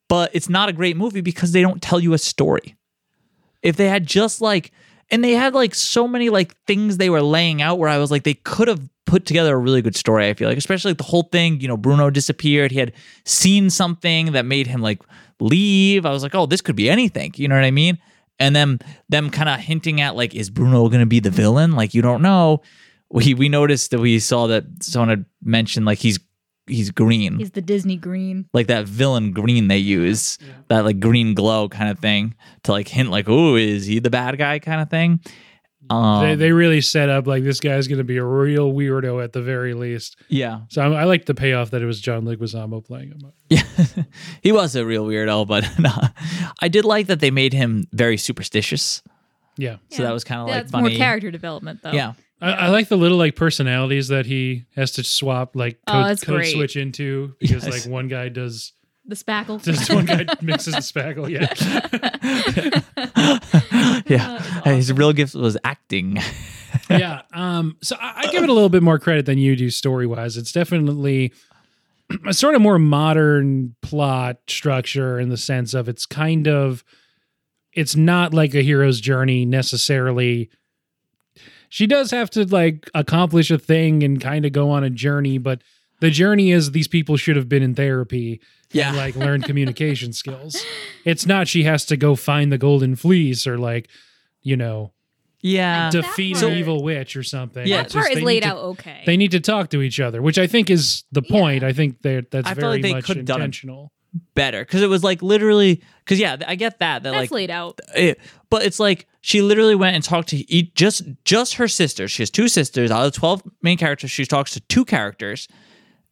But it's not a great movie because they don't tell you a story. If they had just like and they had like so many like things they were laying out where I was like they could have put together a really good story, I feel like, especially like the whole thing, you know, Bruno disappeared, he had seen something that made him like leave. I was like, "Oh, this could be anything." You know what I mean? And then them kind of hinting at like is Bruno going to be the villain? Like you don't know. We we noticed that we saw that someone had mentioned like he's he's green He's the Disney green. like that villain green they use, that like green glow kind of thing to like hint like, oh, is he the bad guy kind of thing? Um, they, they really set up like this guy's going to be a real weirdo at the very least. yeah, So I, I like the payoff that it was John Leguizamo playing him. yeah, he was a real weirdo, but nah. I did like that they made him very superstitious. Yeah, So that was kind of like funny. more character development, though. Yeah, I, I like the little like personalities that he has to swap like Oh, code, that's code switch into because Yes. like one guy does The spackle. just one guy mixes the spackle. Yeah, yeah. His real gift was acting. yeah. Um, so I, I give it a little bit more credit than you do story wise. It's definitely a sort of more modern plot structure in the sense of it's kind of it's not like a hero's journey necessarily. She does have to like accomplish a thing and kind of go on a journey, but the journey is these people should have been in therapy Yeah. and like learn communication skills. It's not she has to go find the golden fleece or like, you know, Yeah. That defeat part- an evil witch or something. Yeah, that part just is laid to- out okay. They need to talk to each other, which I think is the point. I think that that's I very like they much could have done intentional. Better because it was like literally because yeah I get that that That's like laid out. it, but it's like she literally went and talked to each, just just her sister She has two sisters out of the twelve main characters. She talks to two characters,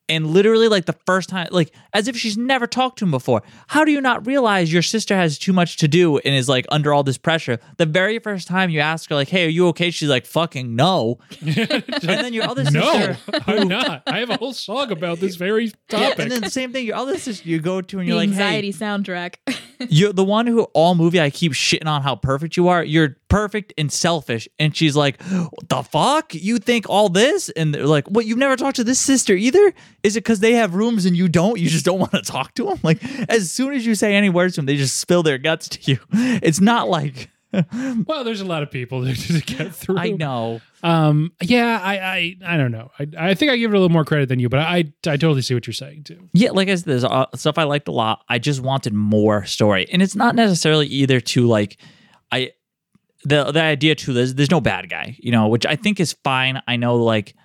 and literally like the first time, like as if she's never talked to him before. How do you not realize your sister has too much to do and is like under all this pressure? The very first time you ask her like, "Hey, are you okay?" She's like, "Fucking no," and then your other sister No. I'm not. I have a whole song about this very Yeah, topic. and then the same thing. Your other sister, you go to and you're like, anxiety "Hey, soundtrack. you're the one who all movie I keep shitting on how perfect you are. You're perfect and selfish. And she's like, the fuck? You think all this? And they're like, What? You've never talked to this sister either? Is it because they have rooms and you don't? You just don't want to talk to them? Like, as soon as you say any words to them, they just spill their guts to you. It's not like, well, there's a lot of people to, get through. I know. Um, yeah, I, I, I don't know. I, I think I give it a little more credit than you, but I, I totally see what you're saying too. Yeah, like I said, there's uh, stuff I liked a lot. I just wanted more story, and it's not necessarily either to like, I, the the idea too. There's there's no bad guy, you know, which I think is fine. I know like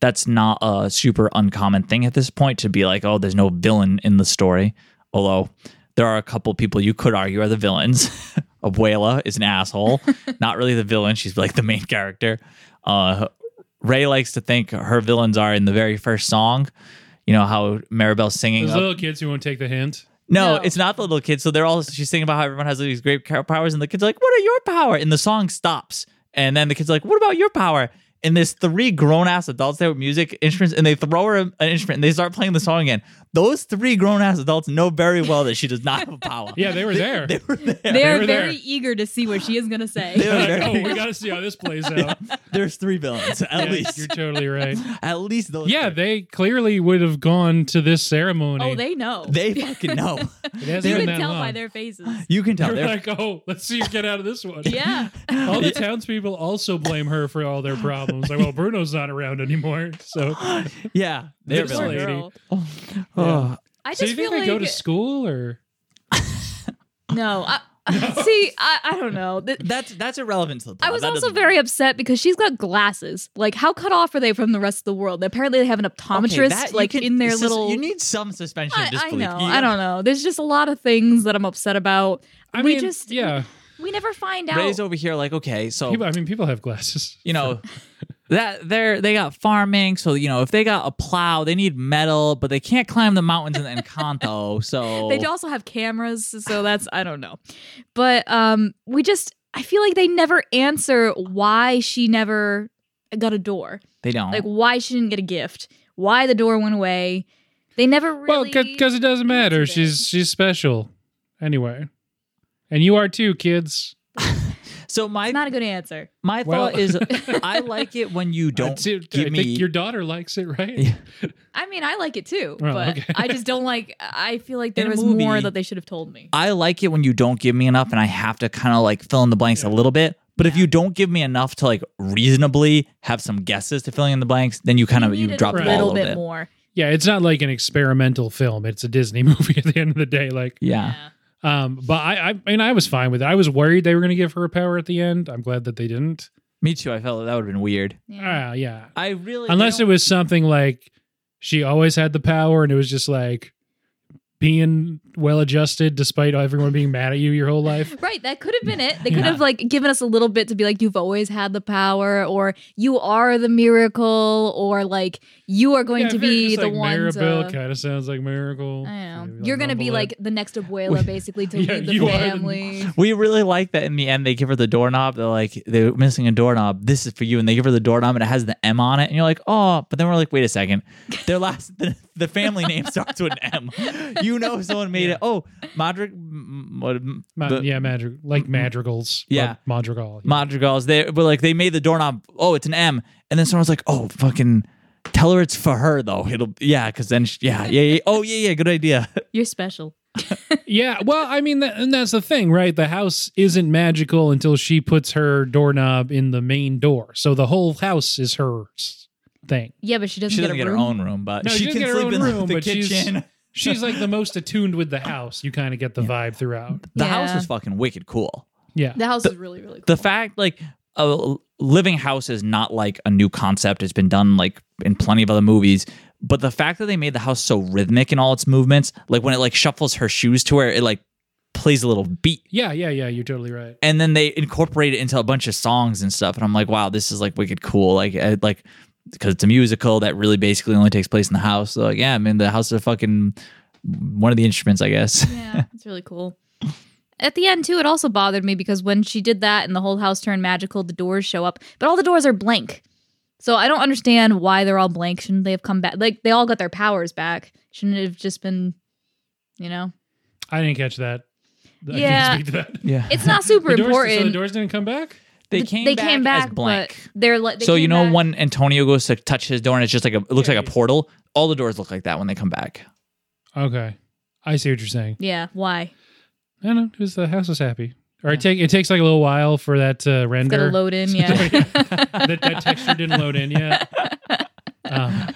that's not a super uncommon thing at this point to be like, oh, there's no villain in the story. Although there are a couple people you could argue are the villains. Abuela is an asshole, not really the villain. She's like the main character. Uh, Ray likes to think her villains are in the very first song. You know how Mirabel's singing. Those up- little kids who won't take the hint. No, No. it's not the little kids. So they're all she's singing about how everyone has these great powers, and the kids are like, "What are your power?" And the song stops, and then the kids are like, "What about your power?" And there's three grown ass adults there with music instruments, and they throw her an instrument, and they start playing the song again. Those three grown ass adults know very well that she does not have a power. Yeah, they were there. they were there. They're were there. very eager to see what she is going to say. They were Like, very- oh, we got to see how this plays out. There's three villains at Yeah, least. you're totally right. At least those. Yeah, three. they clearly would have gone to this ceremony. oh, they know. they fucking know. it hasn't you been can that tell long. by their faces. You can tell. They're They're like, oh, let's see you get out of this one. Yeah. All the townspeople also blame her for all their problems. Like, well, Bruno's not around anymore, so. yeah, they're This Poor lady. girl. Oh, I So just you think feel they like go to school or? no. I, See, I, I don't know. Th- that's that's irrelevant to the plot. I was That also doesn't very upset because she's got glasses. Like, how cut off are they from the rest of the world? Apparently, they have an Okay, optometrist that- you like can- in their sus- little. You need some suspension I, of I disbelief. know. You- I don't know. There's just a lot of things that I'm upset about. I we mean, just yeah. we never find out. Ray's over here like, okay, so People, I mean, people have glasses. you know that they're they got farming, so you know if they got a plow, they need metal, but they can't climb the mountains in Encanto. So They also have cameras, so that's I don't know. But um we just I feel like they never answer why she never got a door. they don't. Like why she didn't get a gift. Why the door went away. They never really Well, because it doesn't matter. She's she's special. Anyway, And you are too, kids. So my It's not a good answer. my Well- thought is, I like it when you don't That's it. give I me. think your daughter likes it, right? Yeah. I mean, I like it too, Well, but okay. I just don't like. I feel like there In a was more that they should have told me. I like it when you don't give me enough and I have to kind of like fill in the blanks a little bit. But if you don't give me enough to like reasonably have some guesses to filling in the blanks, then you kind of you needed drop a the ball a little little bit bit. more. Yeah, it's not like an experimental film. It's a Disney movie at the end of the day. Like, Yeah. Um, but I, I, I mean, I was fine with it. I was worried they were going to give her a power at the end. I'm glad that they didn't. Me too. I felt that would have been weird. Yeah. Ah, yeah. I really Unless it was something like she always had the power and it was just like being well adjusted despite everyone being mad at you your whole life. Right, that could have been it. They could Yeah. have like given us a little bit to be like, you've always had the power, or you are the miracle, or like you are going Yeah, to be just the like ones. Mirabel uh, kind of sounds like Miracle. I know. Maybe You're gonna be mumble like the next abuela, basically, to Yeah, lead the you are the- family. We really like that in the end they give her the doorknob. They're like, they're missing a doorknob. This is for you. And they give her the doorknob and it has the M on it. And you're like, oh, but then we're like, wait a second. Their last, the, the family name starts with an M. You know someone made it. Oh, Madrig, m- what, Ma- the- yeah, madrig- like madrigals. Yeah. or Madrigal. Madrigals. They were like, they made the doorknob. Oh, it's an M. And then someone's like, oh, fucking tell her it's for her though. It'll, yeah, because then, she, yeah, yeah, yeah. Oh, yeah, yeah, good idea. You're special. Yeah, well, I mean, that, and that's the thing, right? The house isn't magical until she puts her doorknob in the main door. So the whole house is her s- thing. Yeah, but she doesn't, She doesn't get get a her own room, but No, she, she can sleep in the- room, the but she's- kitchen. She's like the most attuned with the house. You kind of get the vibe throughout. The house is fucking wicked cool. Yeah. The house is really, really cool. The fact, like, a living house is not like a new concept. It's been done like in plenty of other movies. But the fact that they made the house so rhythmic in all its movements, like when it like shuffles her shoes to where it like plays a little beat, Yeah, yeah, yeah. You're totally right. and then they incorporate it into a bunch of songs and stuff. And I'm like, wow, this is like wicked cool. Like, I, like because it's a musical that really basically only takes place in the house. So like, yeah, I mean, the house is a fucking one of the instruments, I guess. yeah, it's really cool. At the end too, it also bothered me because when she did that and the whole house turned magical, the doors show up, but all the doors are blank. So I don't understand why they're all blank. Shouldn't they have come back? Like they all got their powers back. Shouldn't it have just been, you know? I didn't catch that. I Yeah. can't speak to that. Yeah, It's not super The doors, important. so the doors didn't come back? They The- came they back came back, as blank. but they're like. they so you know back- when Antonio goes to touch his door and it's just like a it looks like a portal. All the doors look like that when they come back. Okay. I see what you're saying. Yeah, why? I don't know. Because the house was happy. Or it, take, it takes like a little while for that to render. gotta load in. Yeah. that, that texture didn't load in yet. Um,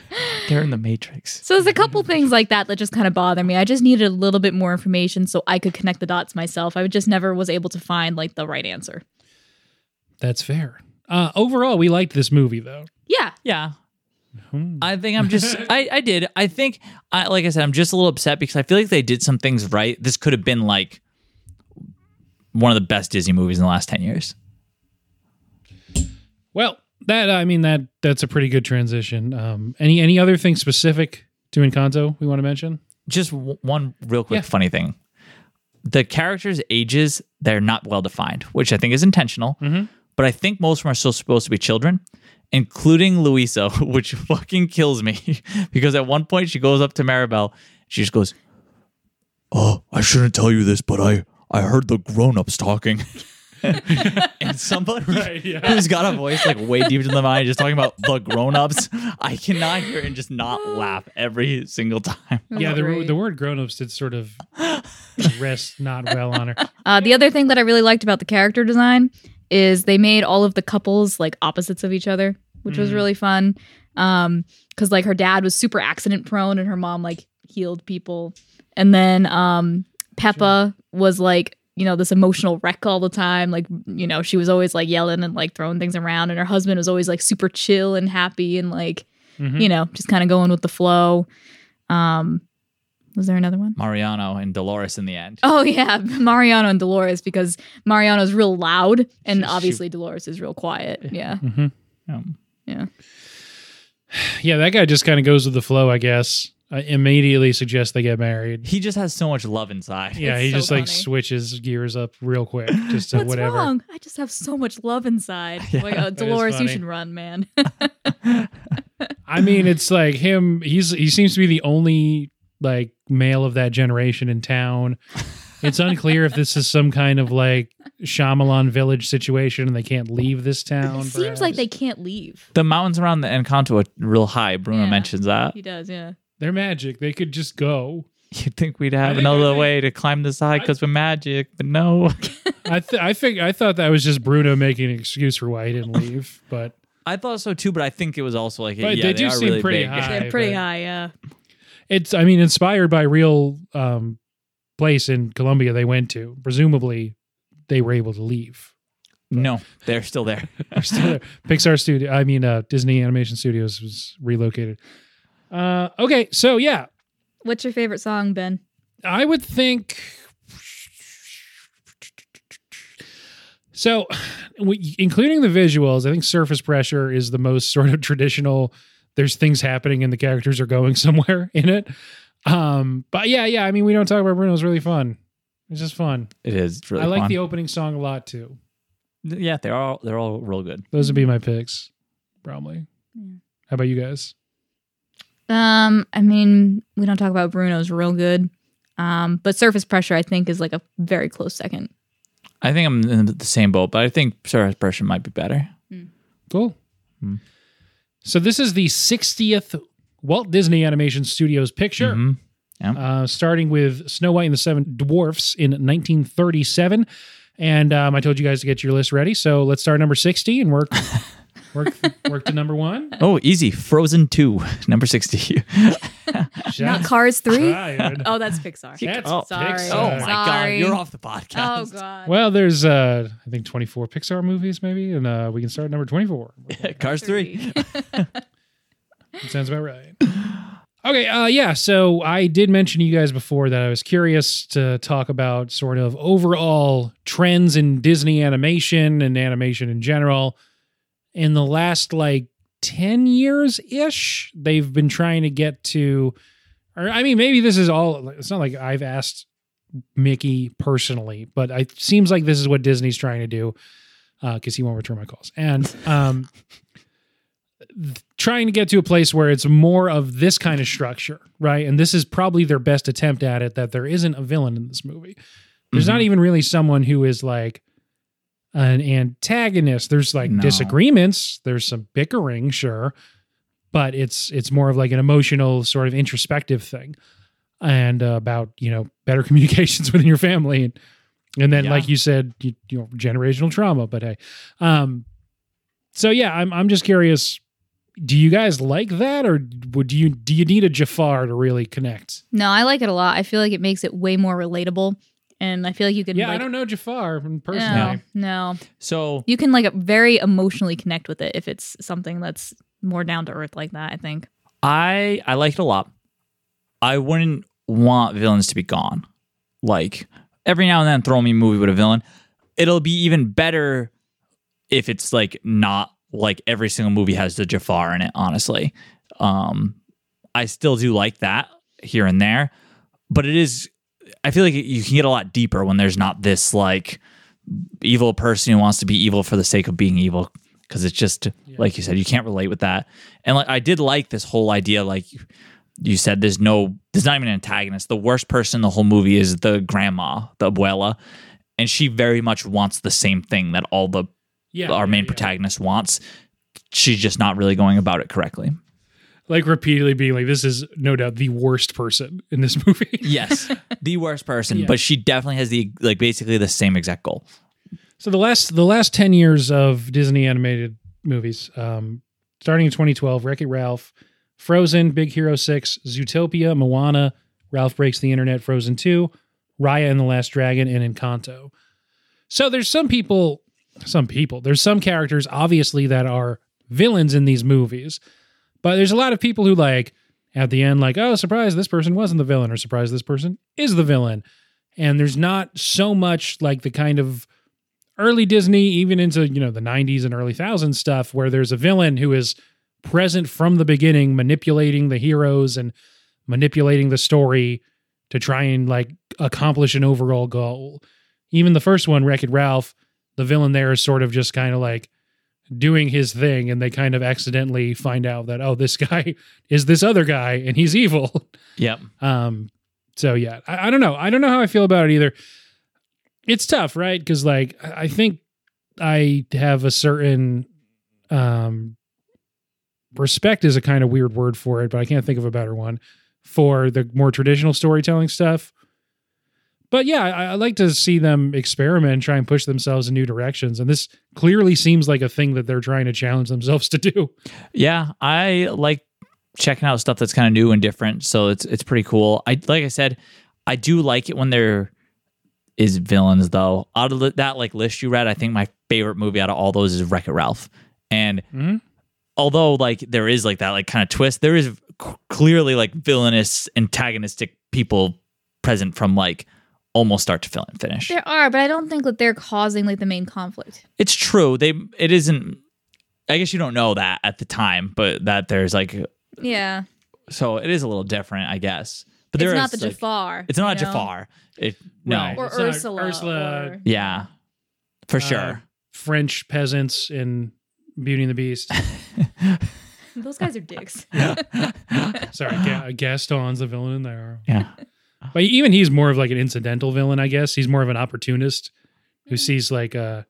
They're in the Matrix. So there's a couple things like that that just kind of bother me. I just needed a little bit more information so I could connect the dots myself. I just never was able to find like the right answer. That's fair. Uh, overall, we liked this movie, though. Yeah. Yeah, Hmm. I think I'm just I I did. I think I like I said I'm just a little upset because I feel like they did some things right. This could have been like one of the best Disney movies in the last 10 years. Well, that I mean that that's a pretty good transition. Um, any any other thing specific to Encanto we want to mention? Just w- one real quick Yeah. funny thing. The characters' ages, they're not well defined, which I think is intentional. Mhm. But I think most of them are still supposed to be children, including Luisa, which fucking kills me because at one point she goes up to Mirabel. She just goes, Oh, I shouldn't tell you this, but I, I heard the grown ups talking. and somebody Right, yeah. who's got a voice like way deeper than mine, just talking about the grown ups, I cannot hear and just not laugh every single time. yeah, the the word grown-ups did sort of rest not well on her. Uh, the other thing that I really liked about the character design is they made all of the couples like opposites of each other, which was Mm. really fun. Um, because like her dad was super accident prone and her mom like healed people, and then um, Pepa was like you know this emotional wreck all the time. Like you know she was always like yelling and like throwing things around, and her husband was always like super chill and happy and like Mhm. you know just kind of going with the flow. Um, was there another one? Mariano and Dolores in the end. Oh yeah, Mariano and Dolores because Mariano's real loud and She- she- obviously Dolores is real quiet. Yeah. Mhm. Um, Yeah. Yeah, that guy just kind of goes with the flow, I guess. I immediately suggest they get married. he just has so much love inside. Yeah, It's he so just like switches gears up real quick, just to What's whatever. wrong? I just have so much love inside. Yeah, like, oh, Dolores, you should run, man. I mean, it's like him. He's he seems to be the only like male of that generation in town. It's unclear if this is some kind of like Shyamalan village situation and they can't leave this town. It seems like they can't leave. The mountains around the Encanto are real high. Bruno Yeah. mentions that. He does, yeah. they're magic. They could just go. You'd think we'd have think- another think- way to climb this side because we're magic, but no. I th- I think I thought that was just Bruno making an excuse for why he didn't leave, but I thought so too, but I think it was also like, But yeah, they they, do are seem really pretty big. high. They're pretty but- high, yeah. It's I mean inspired by real um, place in Colombia they went to. Presumably, they were able to leave. No, they're still there. They're still there. Pixar studio, I mean uh, Disney Animation Studios was relocated. Uh, okay, so yeah, What's your favorite song, Ben? I would think. So, including the visuals, I think Surface Pressure is the most sort of traditional. There's things happening and the characters are going somewhere in it. Um, but yeah, yeah. I mean, we don't talk about Bruno. It's really fun. It's just fun. It is It's really I like fun. the opening song a lot too. yeah, they're all they're all real good. Those would be my picks, probably. Yeah. How about you guys? Um, I mean, we don't talk about Bruno's real good. Um, but surface pressure I think is like a very close second. I think I'm in the same boat, but I think Surface Pressure might be better. Cool. Hmm. So this is the 60th Walt Disney Animation Studios picture. Mhm. uh, starting with Snow White and the Seven Dwarfs in 1937. And um, I told you guys to get your list ready. So let's start number 60 and work work work to number one. Oh, easy. Frozen 2, number 60. Not Cars 3? fired. Oh, that's Pixar. That's oh, sorry. Pixar. oh my God. You're off the podcast. Oh podcast. god. Well, there's uh, I think 24 Pixar movies maybe, and uh, we can start at number 24. Cars 3. That sounds about right. Okay, uh, yeah. So I did mention to you guys before that I was curious to talk about sort of overall trends in Disney animation and animation in general. In the last like 10 years ish, they've been trying to get to, or I mean, maybe this is all, it's not like I've asked Mickey personally, but it seems like this is what Disney's trying to do because he won't return my calls. And, um, trying to get to a place where it's more of this kind of structure, right? And this is probably their best attempt at it that there isn't a villain in this movie. There's not Mhm. even really someone who is like an antagonist. There's like No. disagreements, there's some bickering, sure, but it's it's more of like an emotional sort of introspective thing and uh, about, you know, better communications within your family and and then Yeah. like you said, you, you know, generational trauma, but hey. Um so yeah, I'm I'm just curious do you guys like that or would you do you need a Jafar to really connect? No, I like it a lot. I feel like it makes it way more relatable. And I feel like you could Yeah, like, I don't know Jafar no, personally. no. So You can like very emotionally connect with it if it's something that's more down to earth like that, I think. I I like it a lot. I wouldn't want villains to be gone. Like every now and then throw me a movie with a villain. It'll be even better if it's like not like every single movie has the Jafar in it, honestly. Um I still do like that here and there, but it is I feel like you can get a lot deeper when there's not this like evil person who wants to be evil for the sake of being evil because it's just like you said you can't relate with that and like i did like this whole idea like you said there's no there's not even an antagonist the worst person in the whole movie is the grandma the abuela and she very much wants the same thing that all the Yeah. our main yeah. protagonist wants she's just not really going about it correctly Like repeatedly being like, this is no doubt the worst person in this movie. yes the worst person Yeah. but she definitely has the like basically the same exact goal So the last the last ten years of Disney animated movies, um, starting in 2012, Wreck It Ralph, Frozen, Big Hero Six, Zootopia, Moana, Ralph Breaks the Internet, Frozen Two, Raya and the Last Dragon, and Encanto. So there's some people, some people, there's some characters obviously that are villains in these movies, but there's a lot of people who like at the end like, oh, surprise, this person wasn't the villain, or surprise, this person is the villain. And there's not so much like the kind of early Disney, even into you know the '90s and early thousands stuff, where there's a villain who is present from the beginning, manipulating the heroes and manipulating the story to try and like accomplish an overall goal. Even the first one, Wreck It Ralph, the villain there is sort of just kind of like doing his thing, and they kind of accidentally find out that oh, this guy is this other guy, and he's evil. yep Um, so yeah, I, I don't know. I don't know how I feel about it either. It's tough, right? Because like I I think I have a certain um respect is a kind of weird word for it, but I can't think of a better one for the more traditional storytelling stuff. But yeah, I, I like to see them experiment and try and push themselves in new directions. And this clearly seems like a thing that they're trying to challenge themselves to do. Yeah, I like checking out stuff that's kind of new and different. So it's it's pretty cool. I like I said, I do like it when there is villains though. Out of that like list you read, I think my favorite movie out of all those is Wreck It Ralph. And Mhm. although like there is like that like kind of twist, there is c- clearly like villainous antagonistic people present from like almost start to fin- finish. There are, but I don't think that they're causing like the main conflict. It's true. They it isn't I guess you don't know that at the time, but that there's like Yeah, so it is a little different, I guess. But there it's not is, the like- Jafar. It's not you know? Jafar. It no. Right. or It's Ursula. Ursula. or- Yeah. For Uh, sure. French peasants in Beauty and the Beast. Those guys are dicks. Sorry, Ga- Gaston's the villain in there. Yeah. But even he's more of like an incidental villain, I guess. He's more of an opportunist who sees like a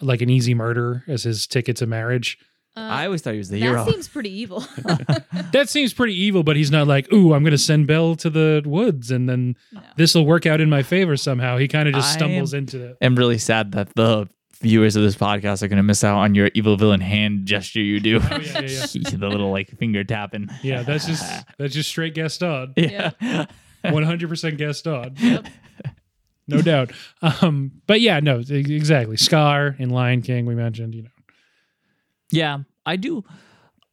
like an easy murder as his ticket to marriage. Uh, I always thought he was the that hero. That seems pretty evil. That seems pretty evil, but he's not like, "Ooh, I'm going to send Belle to the woods and then No. this will work out in my favor somehow." He kind of just I stumbles into it. I'm really sad that the viewers of this podcast are going to miss out on your evil villain hand gesture you do. Oh, yeah, yeah, the little like finger tapping. Yeah, that's just that's just straight Gaston. Yeah. 100% Gaston. No doubt. Um, but yeah, no, exactly. Scar in Lion King, we mentioned, you know. Yeah, I do.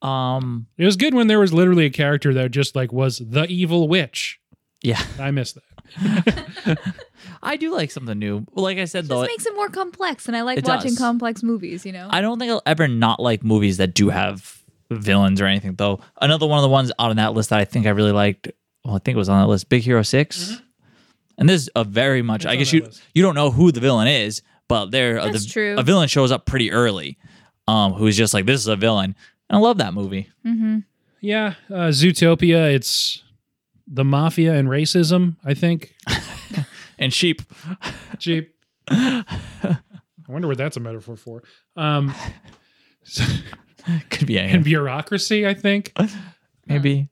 Um, It was good when there was literally a character that just like was the evil witch. yeah, I miss that. I do like something new. Like I said, It though, just makes it more complex, and I like watching does. complex movies. You know, I don't think I'll ever not like movies that do have villains or anything. Though another one of the ones out on that list that I think I really liked. Well, I think it was on that list. Big Hero 6 and this is a very much. It's I guess you list. you don't know who the villain is, but there uh, the, true. a villain shows up pretty early. Um, who's just like this is a villain, and I love that movie. hmm Yeah, uh, Zootopia, it's the mafia and racism, I think. And sheep. Cheap. I wonder what that's a metaphor for. Um, Could be and bureaucracy, I think. Maybe.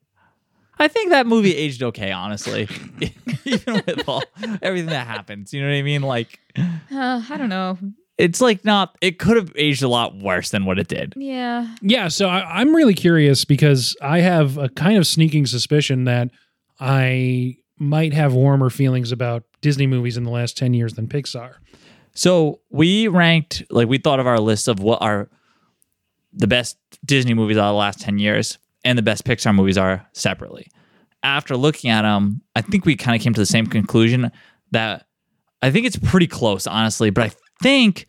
I think that movie aged okay, honestly. Even with all everything that happens, you know what I mean? Like, Uh, I don't know. it's like not. It could have aged a lot worse than what it did. Yeah, Yeah, so I, I'm really curious because I have a kind of sneaking suspicion that I might have warmer feelings about Disney movies in the last 10 years than Pixar. So we ranked, like, we thought of our list of what are the best Disney movies out of the last 10 years and the best Pixar movies are separately. After looking at them, I think we kind of came to the same conclusion that I think it's pretty close, honestly, but I think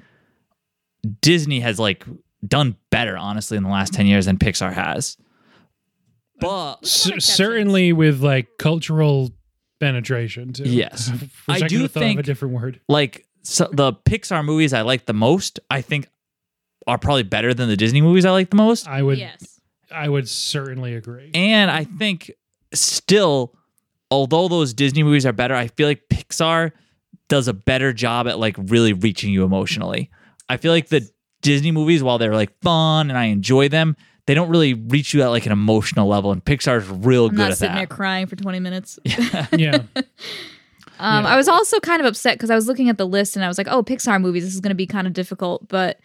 Disney has, like, done better, honestly, in the last 10 years than Pixar has. But C- certainly with like cultural penetration, too. Yes. Which I couldn't do have thought of a different word. like so the Pixar movies I like the most, I think are probably better than the Disney movies I like the most. I would, yes. I would certainly agree. And I think still, although those Disney movies are better, I feel like Pixar does a better job at like really reaching you emotionally. I feel like the Disney movies, while they're like fun and I enjoy them, they don't really reach you at like an emotional level. And Pixar's real I'm good not at sitting there that. crying for 20 minutes. yeah. Um, Yeah. I was also kind of upset because I was looking at the list and I was like, "Oh, Pixar movies. This is going to be kind of difficult." But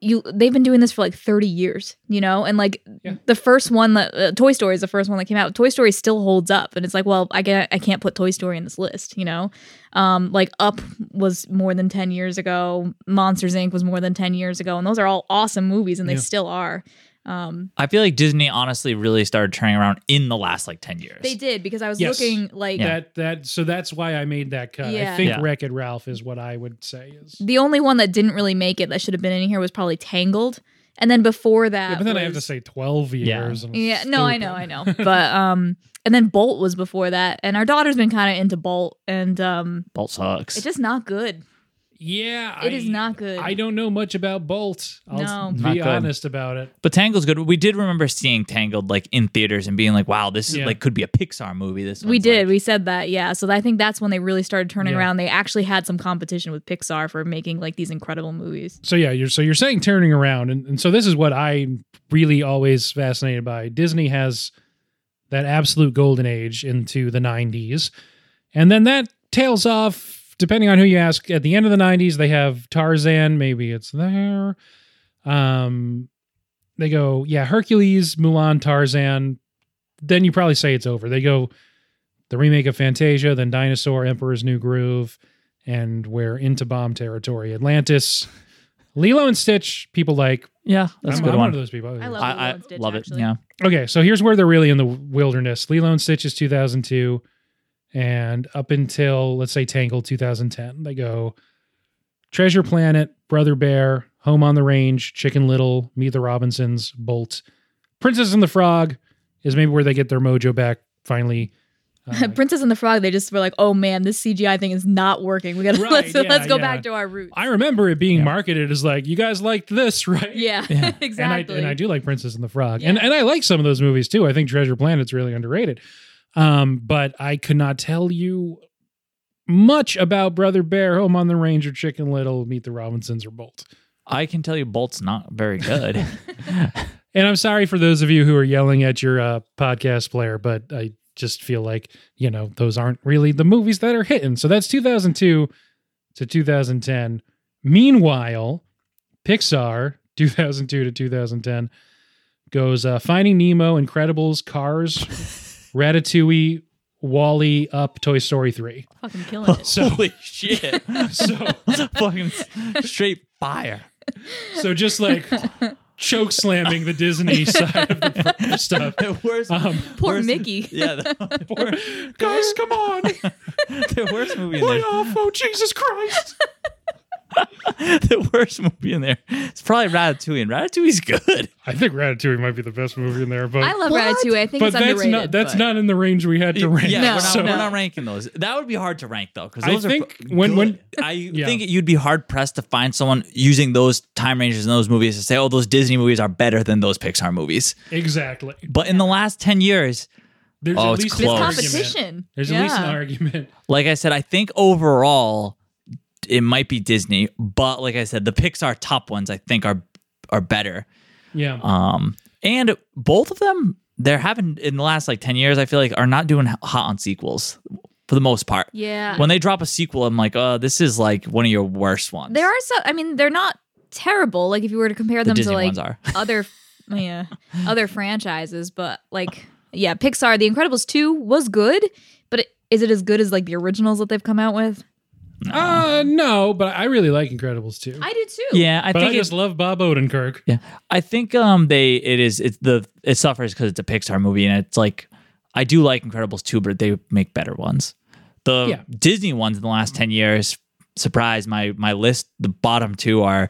you, they've been doing this for like thirty years, you know. And like Yeah. the first one that uh, Toy Story is the first one that came out. Toy Story still holds up, and it's like, well, I get, I can't put Toy Story in this list, you know. Um, like Up was more than ten years ago. Monsters Inc. was more than ten years ago, and those are all awesome movies, and they Yeah. still are. Um, I feel like Disney honestly really started turning around in the last like 10 years. they did because I was Yes. looking like That that so that's why I made that cut. I think Yeah. Wreck It Ralph is what I would say is. The only one that didn't really make it that should have been in here was probably Tangled. And then before that, Yeah, but then I have to say twelve years. and yeah, no, I know, I know, but um, and then Bolt was before that, and our daughter's been kind of into Bolt, and um, Bolt sucks. it's just not good. Yeah, It I- is not good. I don't know much about Bolt. I'll No. be Not good. honest about it. But Tangled's good. We did remember seeing Tangled like in theaters and being like, "Wow, this is like could be a Pixar movie." This we did. like- we said that. Yeah. So I think that's when they really started turning Yeah. around. They actually had some competition with Pixar for making like these incredible movies. So yeah, you're so you're saying turning around, and, and so this is what I really always fascinated by. Disney has that absolute golden age into the '90s, and then that tails off. Depending on who you ask, at the end of the '90s, they have Tarzan. Maybe it's there. Um, they go, yeah, Hercules, Mulan, Tarzan. Then you probably say it's over. They go the remake of Fantasia, then Dinosaur, Emperor's New Groove, and we're into bomb territory. Atlantis, Lilo and Stitch. People like. yeah, that's I'm, a good I'm one. of those people. I love I, Lilo I and Stitch, love actually. it. Yeah, Okay, so here's where they're really in the wilderness. Lilo and Stitch is 2002, and up until let's say Tangled 2010, they go Treasure Planet, Brother Bear, Home on the Range, Chicken Little, Meet the Robinsons, Bolt, Princess and the Frog is maybe where they get their mojo back finally. Uh, Princess and the Frog. They just were like, "Oh man, this CGI thing is not working. We gotta Right, let's yeah, let's go yeah. back to our roots." I remember it being Yeah. marketed as like, you guys liked this, right? yeah, Yeah. exactly. And I, and I do like Princess and the Frog. And and I like some of those movies too. I think Treasure Planet's really underrated. Um, but I could not tell you much about Brother Bear, Home on the Range, or Chicken Little, Meet the Robinsons, or Bolt. I can tell you, Bolt's not very good. And I'm sorry for those of you who are yelling at your uh, podcast player, but I just feel like, you know, those aren't really the movies that are hitting. So that's 2002 to 2010. Meanwhile, Pixar, 2002 to 2010, goes uh, Finding Nemo, Incredibles, Cars, Ratatouille, WALL-E, Up, Toy Story 3. fucking killing it. So, Holy shit! so, Fucking straight fire. so just like choke slamming the Disney side of the stuff. The worst. Um, Poor worst- Mickey. Yeah, the, guys, come on. the worst movie in Lay there. off. Oh, Jesus Christ. the worst movie in there. It's probably Ratatouille, and Ratatouille's good. I think Ratatouille might be the best movie in there, but I love What? Ratatouille. I think but it's that's underrated. not that's but- not in the range we had to rank. Yeah, No, we're, not, so we're not ranking those. That would be hard to rank though, because I think are when- when- good. I think you'd be hard pressed to find someone using those time ranges in those movies to say, "Oh, those Disney movies are better than those Pixar movies." exactly. But in the last ten years, There's Oh, at it's least There's an close. competition. There's yeah. at least an argument. like I said, I think overall it might be Disney, but like I said, the Pixar top ones I think are are better. Yeah. Um, and both of them, they're having in the last like ten years, I feel like are not doing hot on sequels for the most part. Yeah. When they drop a sequel, I'm like, oh, this is like one of your worst ones. There are some. I mean, they're not terrible. Like if you were to compare the them Disney to like are. other, yeah, other franchises, but like yeah, Pixar, The Incredibles two was good, but it, is it as good as like the originals that they've come out with? Uh no, but I really like Incredibles too. I do too. Yeah, I but think I it- just love Bob Odenkirk. Yeah, I think um they it is it's the it suffers because it's a Pixar movie and it's like I do like Incredibles too, but they make better ones. The Yeah. Disney ones in the last ten years, surprise my my list. The bottom two are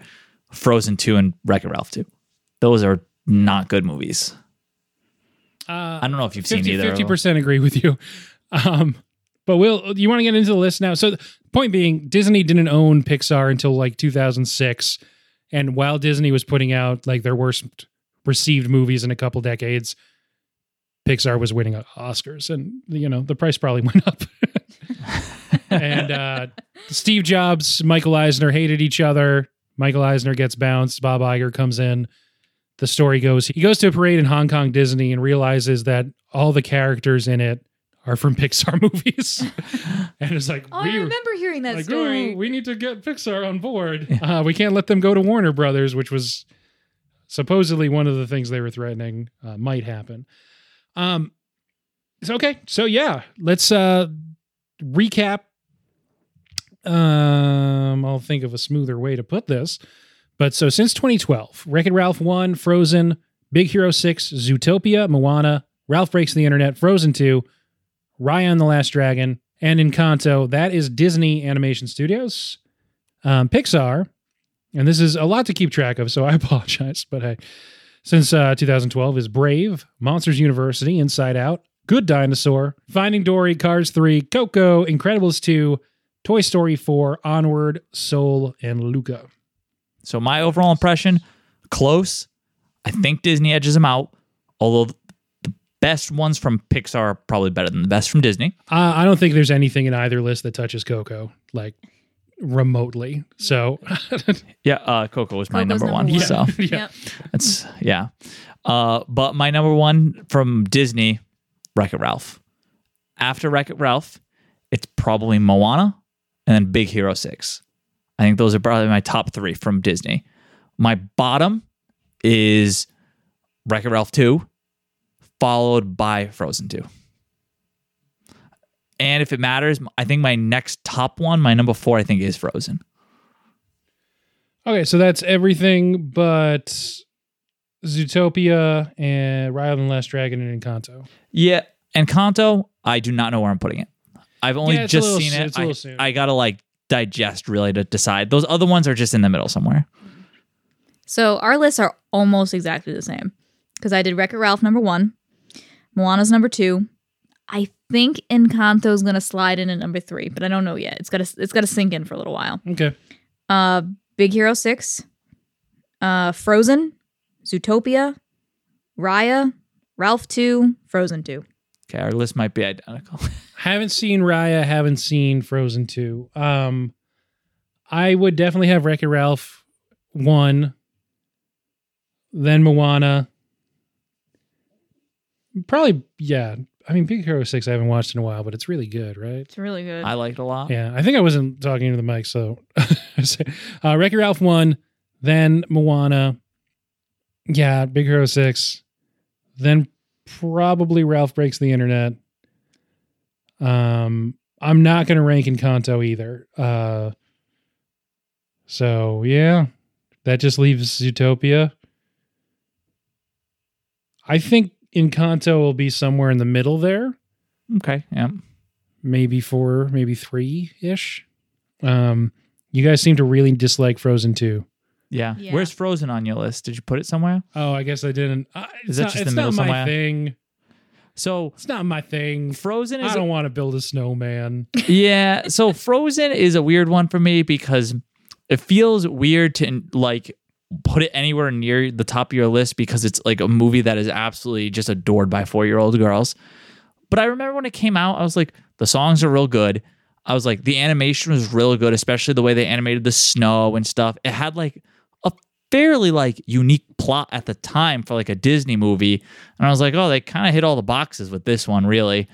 Frozen two and Wreck It Ralph two. Those are not good movies. Uh, I don't know if you've seen 50, either. of them. percent agree with you. Um, but Will, you want to get into the list now? So, the point being, Disney didn't own Pixar until like 2006, and while Disney was putting out like their worst received movies in a couple decades, Pixar was winning Oscars, and you know the price probably went up. and uh, Steve Jobs, Michael Eisner hated each other. Michael Eisner gets bounced. Bob Iger comes in the story goes he goes to a parade in Hong Kong Disney and realizes that all the characters in it are from Pixar movies. and it's like, Oh, I remember hearing that like, story. "Ooh, we need to get Pixar on board. Uh, we can't let them go to Warner Brothers, which was supposedly one of the things they were threatening uh, might happen. Um, so, okay. So, yeah, let's uh, recap. Um, I'll think of a smoother way to put this. But so since 2012, Wreck It Ralph 1, Frozen, Big Hero 6, Zootopia, Moana, Ralph Breaks the Internet, Frozen 2, Raya and the Last Dragon, and Encanto. That is Disney Animation Studios. Um, Pixar, and this is a lot to keep track of, so I apologize. But hey, since uh, 2012 is Brave, Monsters University, Inside Out, Good Dinosaur, Finding Dory, Cars 3, Coco, Incredibles 2, Toy Story 4, Onward, Soul, and Luca. So my overall impression, close. I think Disney edges them out. Although best ones from Pixar are probably better than the best from Disney. Uh, I don't think there's anything in either list that touches Coco, like remotely. So, Yeah, uh, Coco was my Coco's number, one. number So Yeah. Yep. that's yeah. Uh, but my number one from Disney, Wreck It Ralph. After Wreck It Ralph, it's probably Moana and then Big Hero Six. I think those are probably my top three from Disney. My bottom is Wreck It Ralph 2, followed by Frozen 2. And if it matters, I think my next top one, my number four, I think is Frozen. okay, so that's everything but Zootopia and Raya and the Last Dragon and Encanto. Yeah, Encanto, I do not know where I'm putting it. I've only Yeah, just seen soon- it. it's a little I, soon. I gotta like digest really to decide. Those other ones are just in the middle somewhere. So our lists are almost exactly the same because I did Wreck It Ralph number one, Moana's number two. I think Encanto's gonna slide in at number three, but I don't know yet. It's gotta it's gotta sink in for a little while. Okay. Uh, Big Hero Six, uh, Frozen, Zootopia, Raya, Ralph Two, Frozen Two. Okay, our list might be identical. Haven't seen Raya, haven't seen Frozen 2. Um I would definitely have Wreck-It Ralph 1, then Moana. Probably yeah. I mean Big Hero 6 I haven't watched in a while, but it's really good, right? It's really good. I liked it a lot. Yeah, I think I wasn't talking to the mic, so uh Wreck-It Ralph 1, then Moana. Yeah, Big Hero 6. Then probably Ralph Breaks the Internet. Um I'm not going to rank in Encanto either. Uh so yeah, that just leaves Zootopia. I think Encanto will be somewhere in the middle there Okay, yeah. maybe four, maybe three ish. Um, you guys seem to really dislike Frozen 2. yeah. Yeah. Where's Frozen on your list? Did you put it somewhere? Oh, I guess I didn't. Uh, Is that not, just it's the middle not my somewhere? thing. So It's not my thing. Frozen is I don't want to build a snowman. yeah. So Frozen is a weird one for me because it feels weird to like put it anywhere near the top of your list because it's like a movie that is absolutely just adored by four year old girls. But I remember when it came out, I was like, the songs are real good. I was like, the animation was real good, especially the way they animated the snow and stuff. It had like a fairly like unique plot at the time for like a Disney movie. And I was like, oh, they kind of hit all the boxes with this one, really.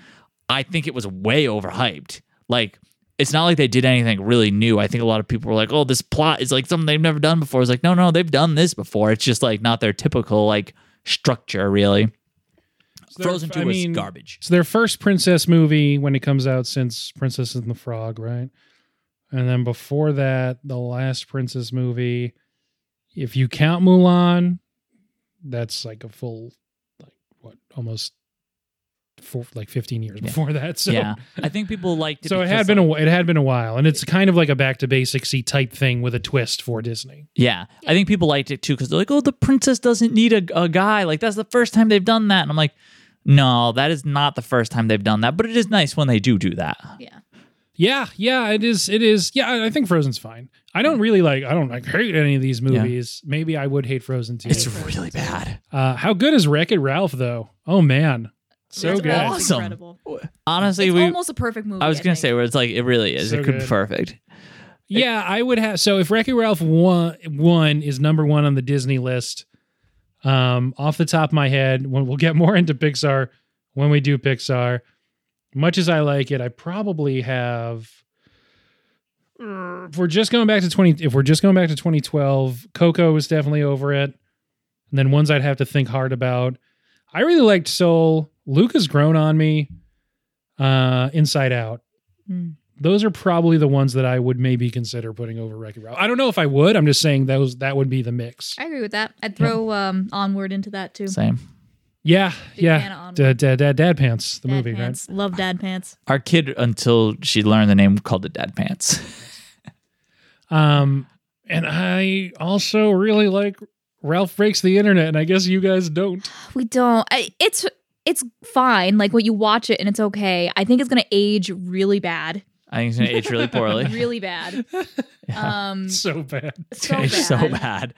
I think it was way overhyped. Like, it's not like they did anything really new. I think a lot of people were like, oh, this plot is like something they've never done before. It's like, no, no, they've done this before. It's just like not their typical like structure, really. So Frozen 2 I was mean, garbage. It's their first princess movie when it comes out since Princess and the Frog, right? And then before that, the last princess movie, if you count Mulan, that's like a full, like what, almost four, like fifteen years Yeah. before that. So yeah. I think people liked it. So it had been a it had been a while, and it's kind of like a back to basicsy type thing with a twist for Disney. Yeah. I think people liked it too because they're like, oh, the princess doesn't need a, a guy. Like, that's the first time they've done that. And I'm like, no, that is not the first time they've done that. But it is nice when they do do that. Yeah. Yeah, yeah, it is. It is. Yeah, I- I think Frozen's fine. I don't really like. I don't like hate any of these movies. Maybe I would hate Frozen too. It's really bad. Uh, how good is Wreck It Ralph though? Oh man, so It's good. awesome. Incredible. Honestly, It's we. almost a perfect movie. I was gonna think. say where it's like it really is. So it could be perfect. Yeah, I would have. So if Wreck It Ralph one one is number one on the Disney list, um, off the top of my head, when we'll get more into Pixar when we do Pixar. Much as I like it, I probably have. If we're just going back to twenty, if we're just going back to twenty twelve, Coco was definitely over it. And then ones I'd have to think hard about. I really liked Soul. Luca's grown on me. Uh, Inside Out Hmm. those are probably the ones that I would maybe consider putting over Wreck-It Ralph. I don't know if I would. I'm just saying those that would be the mix. I agree with that. I'd throw um, Onward into that too. Same. Yeah, Big fan yeah. of Onward. Dad, dad, dad, dad pants, the Dad movie, pants. Love dad pants. Our kid, until she learned the name, called it Dad Pants. right? Um, and I also really like Ralph breaks the internet, and I guess you guys don't. We don't. I, it's it's fine. Like when you watch it and it's okay. I think it's gonna age really bad. I think it's gonna age really poorly. really bad. Um, So bad. so Age bad. so bad.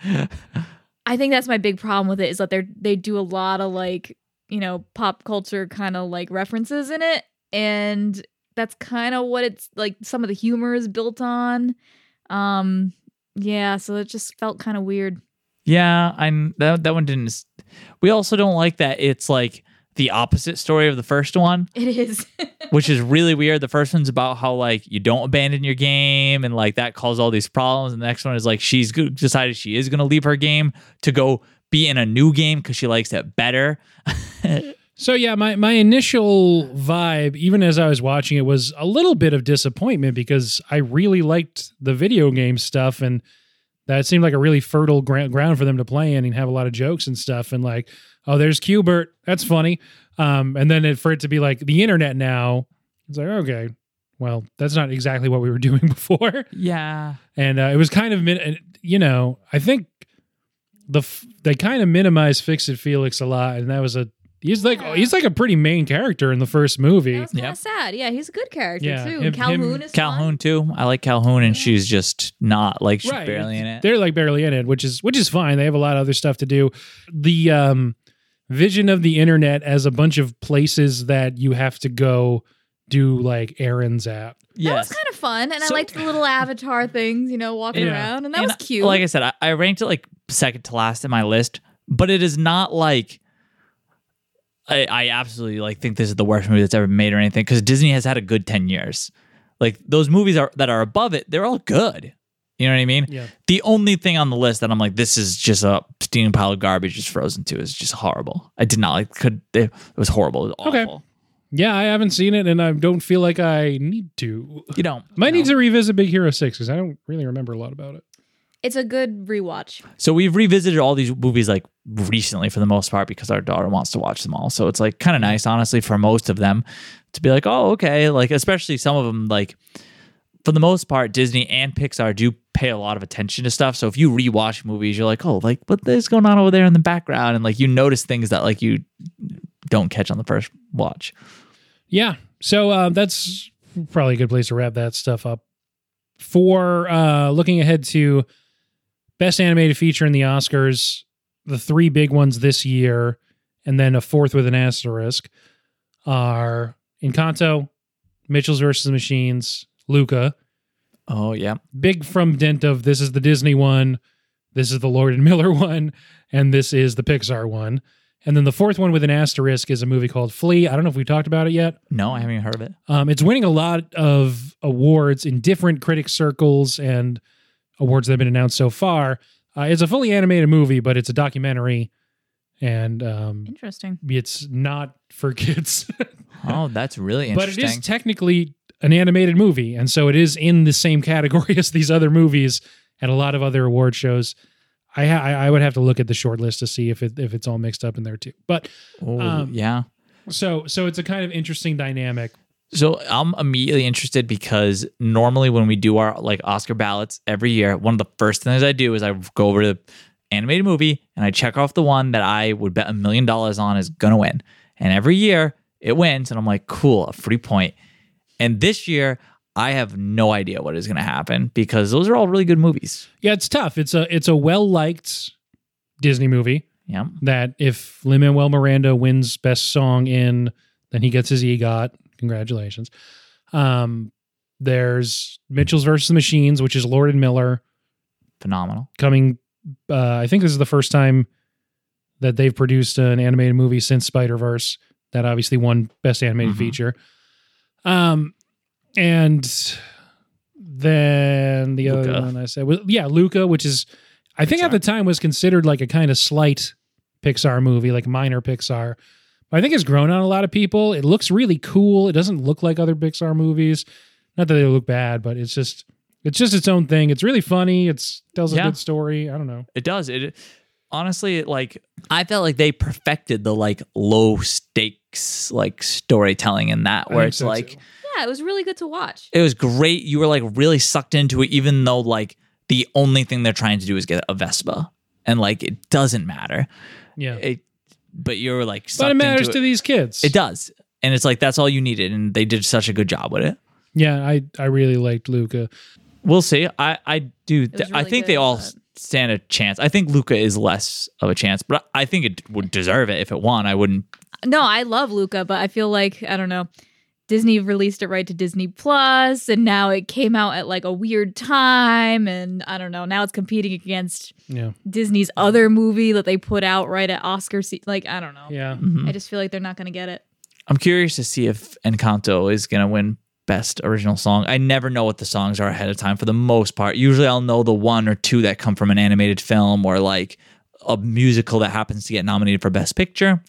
I think that's my big problem with it is that they they do a lot of like you know pop culture kind of like references in it, and that's kind of what it's like. Some of the humor is built on. Um, yeah, so it just felt kind of weird. Yeah, I'm that that one didn't. We also don't like that it's like the opposite story of the first one, It is. which is really weird. The first one's about how like you don't abandon your game and like that caused all these problems. And the next one is like she's decided she is going to leave her game to go be in a new game because she likes it better. So yeah, my my initial vibe, even as I was watching it, was a little bit of disappointment because I really liked the video game stuff, and that seemed like a really fertile ground for them to play in and have a lot of jokes and stuff. And like, oh, there's Qbert, that's funny. Um, and then it, for it to be like the internet now, it's like okay, well, that's not exactly what we were doing before. Yeah. and uh, it was kind of min- you know i think the f- they kind of minimized fix it felix a lot and that was a he's like Yeah. he's like a pretty main character in the first movie That was kind of Yep. sad. Yeah, he's a good character Yeah, too. him- Calhoun him- is Calhoun fun. too. I like Calhoun and she's just not like she's Right. barely in it. they're like barely in it which is which is fine they have a lot of other stuff to do the um vision of the internet as a bunch of places that you have to go do like errands at That Yes. was kind of fun, and So- I liked the little avatar things, you know, walking Yeah. around, and that And was cute. Like I said, I, I ranked it like second to last in my list, but it is not like I, I absolutely like think this is the worst movie that's ever made or anything because Disney has had a good ten years. Like those movies are that are above it, they're all good. You know what I mean? yeah The only thing on the list that I'm like, this is just a steaming pile of garbage, just Frozen Two is just horrible. I did not like. Could it was horrible. It was Okay. yeah i haven't seen it and i don't feel like i need to You don't. might no. need to revisit big hero 6 because i don't really remember a lot about it it's a good rewatch. So we've revisited all these movies like recently for the most part because our daughter wants to watch them all. So it's like kind of nice, honestly, for most of them to be like, oh, okay. Like, especially some of them, like, for the most part, Disney and Pixar do pay a lot of attention to stuff. So if you rewatch movies, you're like, oh, like, what is going on over there in the background? And like, you notice things that like you don't catch on the first watch. Yeah. So uh, that's probably a good place to wrap that stuff up. For uh, looking ahead to best animated feature in the Oscars, the three big ones this year, and then a fourth with an asterisk are Encanto, Mitchell's versus Machines, Luca. Oh, yeah. Big from dent of this is the Disney one, this is the Lord and Miller one, and this is the Pixar one. And then the fourth one with an asterisk is a movie called Flee. I don't know if we've talked about it yet. No, I haven't even heard of it. Um, it's winning a lot of awards in different critic circles and awards that have been announced so far. Uh, it's a fully animated movie, but it's a documentary, and um, Interesting. it's not for kids. Oh, that's really interesting. but interesting. it is technically an animated movie, and so it is in the same category as these other movies and a lot of other award shows. I ha- I I would have to look at the short list to see if it if it's all mixed up in there too. But oh, um, yeah. so so it's a kind of interesting dynamic. So I'm immediately interested because normally when we do our like Oscar ballots every year, one of the first things I do is I go over to the animated movie and I check off the one that I would bet a million dollars on is gonna win. And every year it wins, and I'm like, cool, a free point. And this year I have no idea what is gonna happen because those are all really good movies. Yeah, it's tough. It's a it's a well liked Disney movie Yeah. that if Lin Manuel Miranda wins Best Song in, then he gets his EGOT. Congratulations. Um, there's Mitchell's versus the Machines, which is Lord and Miller Phenomenal. coming. Uh, I think this is the first time that they've produced an animated movie since Spider Verse. That obviously won Best Animated Mhm. Feature. Um, and then the other one I said was yeah, Luca, which is I think at the time was considered like a kind of slight Pixar movie, like minor Pixar. But I think it's grown on a lot of people. It looks really cool. It doesn't look like other Pixar movies. Not that they look bad, but it's just it's just its own thing. It's really funny. It's tells a Yeah. good story. I don't know. It does. It honestly, it like I felt like they perfected the like low stakes like storytelling in that, where it's so, like too. Yeah, it was really good to watch. it was great. You were like really sucked into it, even though like the only thing they're trying to do is get a Vespa, and like it doesn't matter. yeah, It, but you're like, but it matters into to it. these kids. It does, and it's like that's all you needed, and they did such a good job with it. Yeah, I I really liked Luca. We'll see. I I do. was I think they all but- stand a chance. I think Luca is less of a chance, but I think it would deserve it if it won. I wouldn't. No, I love Luca, but I feel like I don't know. Disney released it right to Disney Plus, and now it came out at like a weird time, and I don't know. Now it's competing against Yeah, Disney's other movie that they put out right at Oscar. Se- like I don't know. yeah. Mhm. I just feel like they're not going to get it. I'm curious to see if Encanto is gonna win best original song. I never know what the songs are ahead of time for the most part. Usually, I'll know the one or two that come from an animated film or like a musical that happens to get nominated for best picture.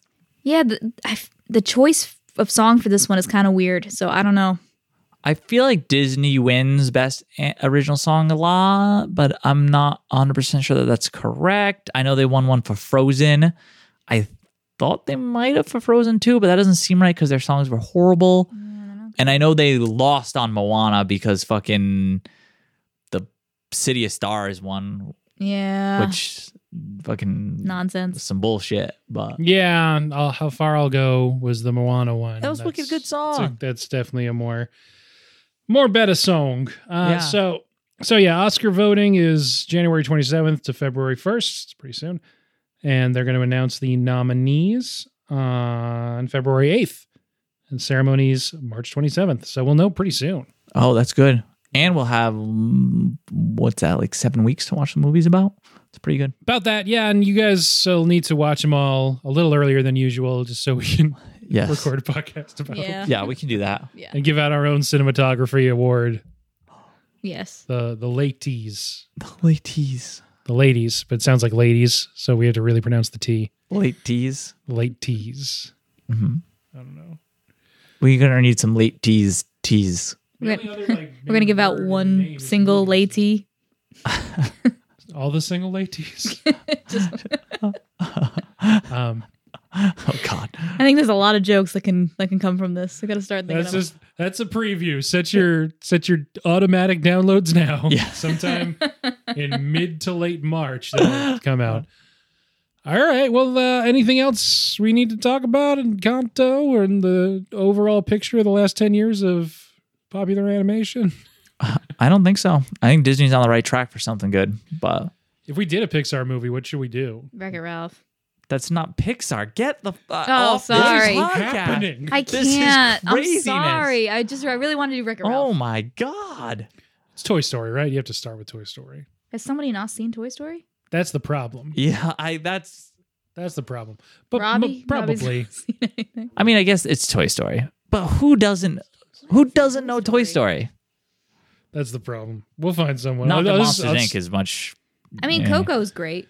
Yeah, the, I f the choice of song for this one is kind of weird. So I don't know. I feel like Disney wins best eh, original song a lot, but I'm not 100% sure that that's correct. I know they won one for Frozen. I thought they might have for Frozen too, but that doesn't seem right because their songs were horrible. Mm, and I know they lost on Moana because fucking the City of Stars won, Yeah, which fucking nonsense. some bullshit. But Yeah, I'll, how far I'll go was the Moana one. That was a wicked good that's song. a- that's definitely a more more better song. Uh, Yeah. So so yeah, Oscar voting is January 27th to February 1st. It's pretty soon, and they're going to announce the nominees on February 8th, and ceremonies March 27th. So we'll know pretty soon. oh, that's good. And we'll have mm, what's that like seven weeks to watch the movies about. It's pretty good. About that, yeah, and you guys will need to watch them all a little earlier than usual, just so we can Yes. record a podcast about them. Yeah. Yeah, we can do that. Yeah. and give out our own cinematography award. Yes. The the ladies, The late teas. the ladies, but it sounds like ladies, so we have to really pronounce the T. Late teas. Late teas. hmm I don't know. We're gonna need some late teas. Teas. We're gonna, we're gonna give out one single lady. All the single ladies. um, Oh God. I think there's a lot of jokes that can that can come from this. I gotta start thinking. that's of just that's a preview. Set your set your automatic downloads now. Yeah. Sometime in mid to late March that'll come out. All right. Well, uh, anything else we need to talk about Encanto or in the overall picture of the last ten years of popular animation? I don't think so. I think Disney's on the right track for something good, but If we did a Pixar movie, what should we do? Wreck It Ralph. that's not Pixar. Get the uh, Oh, off this sorry. What's podcast. happening? I This is can't. I'm sorry. I just I really wanted to do Wreck It Ralph. Oh my God. It's Toy Story, right? You have to start with Toy Story. Has somebody not seen Toy Story? That's the problem. Yeah, I that's That's the problem. But Robbie m- probably. Seen anything. I mean, I guess it's Toy Story. But who doesn't who doesn't know Toy Story? That's the problem. We'll find someone. Not I'll- that I'll Monsters I'll Inc. is much I mean, Yeah. Coco's great.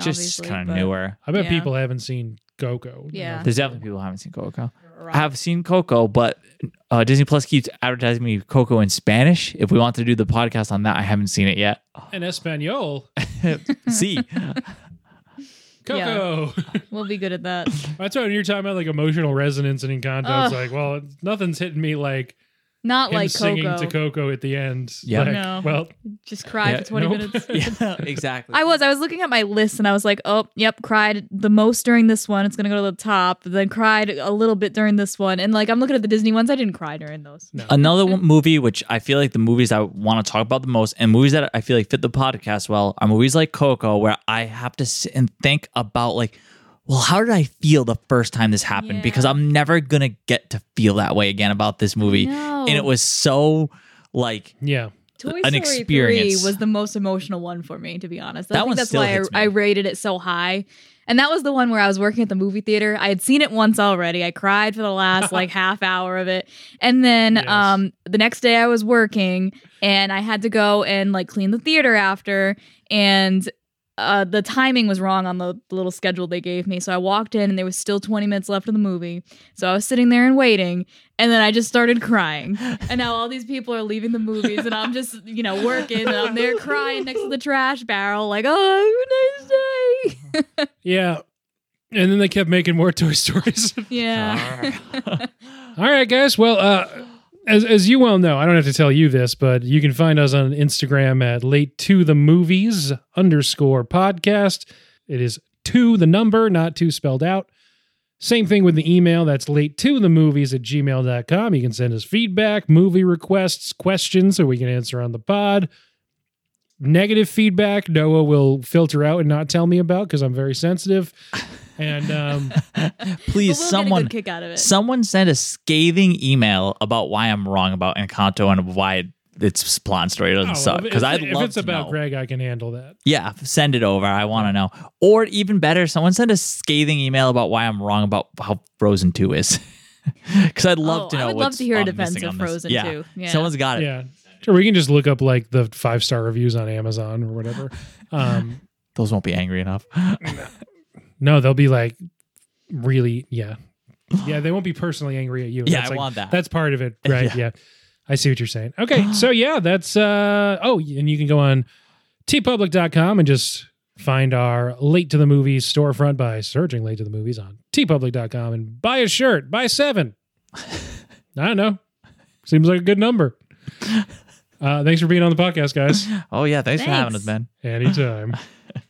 just kind of newer. I bet Yeah. people haven't seen Coco. Yeah. There's definitely people who haven't seen Coco. Rob- I have seen Coco, but uh, Disney Plus keeps advertising me Coco in Spanish. If we want to do the podcast on that, I haven't seen it yet. In Espanol, See, Coco. We'll be good at that. That's why when you're talking about like emotional resonance and Encanto, it's like, well, nothing's hitting me like Not him like singing Coco. to Coco at the end. Yeah. Like, No. Well, Just cried Yeah, for 20 nope. minutes. yeah, exactly. I was. I was looking at my list and I was like, oh, yep, cried the most during this one. It's going to go to the top. Then cried a little bit during this one. And like, I'm looking at the Disney ones. I didn't cry during those. no. Another one movie, which I feel like the movies I want to talk about the most, and movies that I feel like fit the podcast well, are movies like Coco, where I have to sit and think about like, well, how did I feel the first time this happened? Yeah. Because I'm never gonna get to feel that way again about this movie, No. and it was so like yeah. Toy an Story experience. 3 was the most emotional one for me, to be honest. That think that's why I. I rated it so high. And that was the one where I was working at the movie theater. I had seen it once already. I cried for the last like half hour of it. And then Yes. um the next day I was working and I had to go and like clean the theater after and uh, the timing was wrong on the, the little schedule they gave me. So I walked in and there was still 20 minutes left of the movie. So I was sitting there and waiting. And then I just started crying. And now all these people are leaving the movies and I'm just, you know, working and I'm there crying next to the trash barrel, like, oh, have a nice day. Yeah. And then they kept making more Toy Stories. yeah. All right, guys. Well, uh, as as you well know, I don't have to tell you this, but you can find us on Instagram at late to the movies underscore podcast. It is to the number, not two spelled out. Same thing with the email. That's late to the movies at gmail.com. You can send us feedback, movie requests, questions so we can answer on the pod. Negative feedback, Noah will filter out and not tell me about because I'm very sensitive. And um, Please, we'll someone, get a good kick out of it. someone send a scathing email about why I'm wrong about Encanto and why its plot and story doesn't oh, suck. Because I'd if love it's to about know. Greg, I can handle that. Yeah, send it over. I want to know. Or even better, someone send a scathing email about why I'm wrong about how Frozen 2 is. Because I'd love Oh, to I would what's love to hear a I'm defense of. Frozen yeah. 2. Yeah. Someone's got it. Yeah. Sure, we can just look up like the five star reviews on Amazon or whatever. Um, Those won't be angry enough. no, they'll be like really, yeah. Yeah, they won't be personally angry at you. Yeah, That's I like- want that. That's part of it, right? Yeah. yeah. I see what you're saying. Okay, so yeah, that's uh oh, and you can go on teepublic.com and just find our late to the movies storefront by searching late to the movies on teepublic.com and buy a shirt, buy seven. I don't know. Seems like a good number. Uh, thanks for being on the podcast, guys. oh, yeah. Thanks, for having us, Thanks. man. Anytime.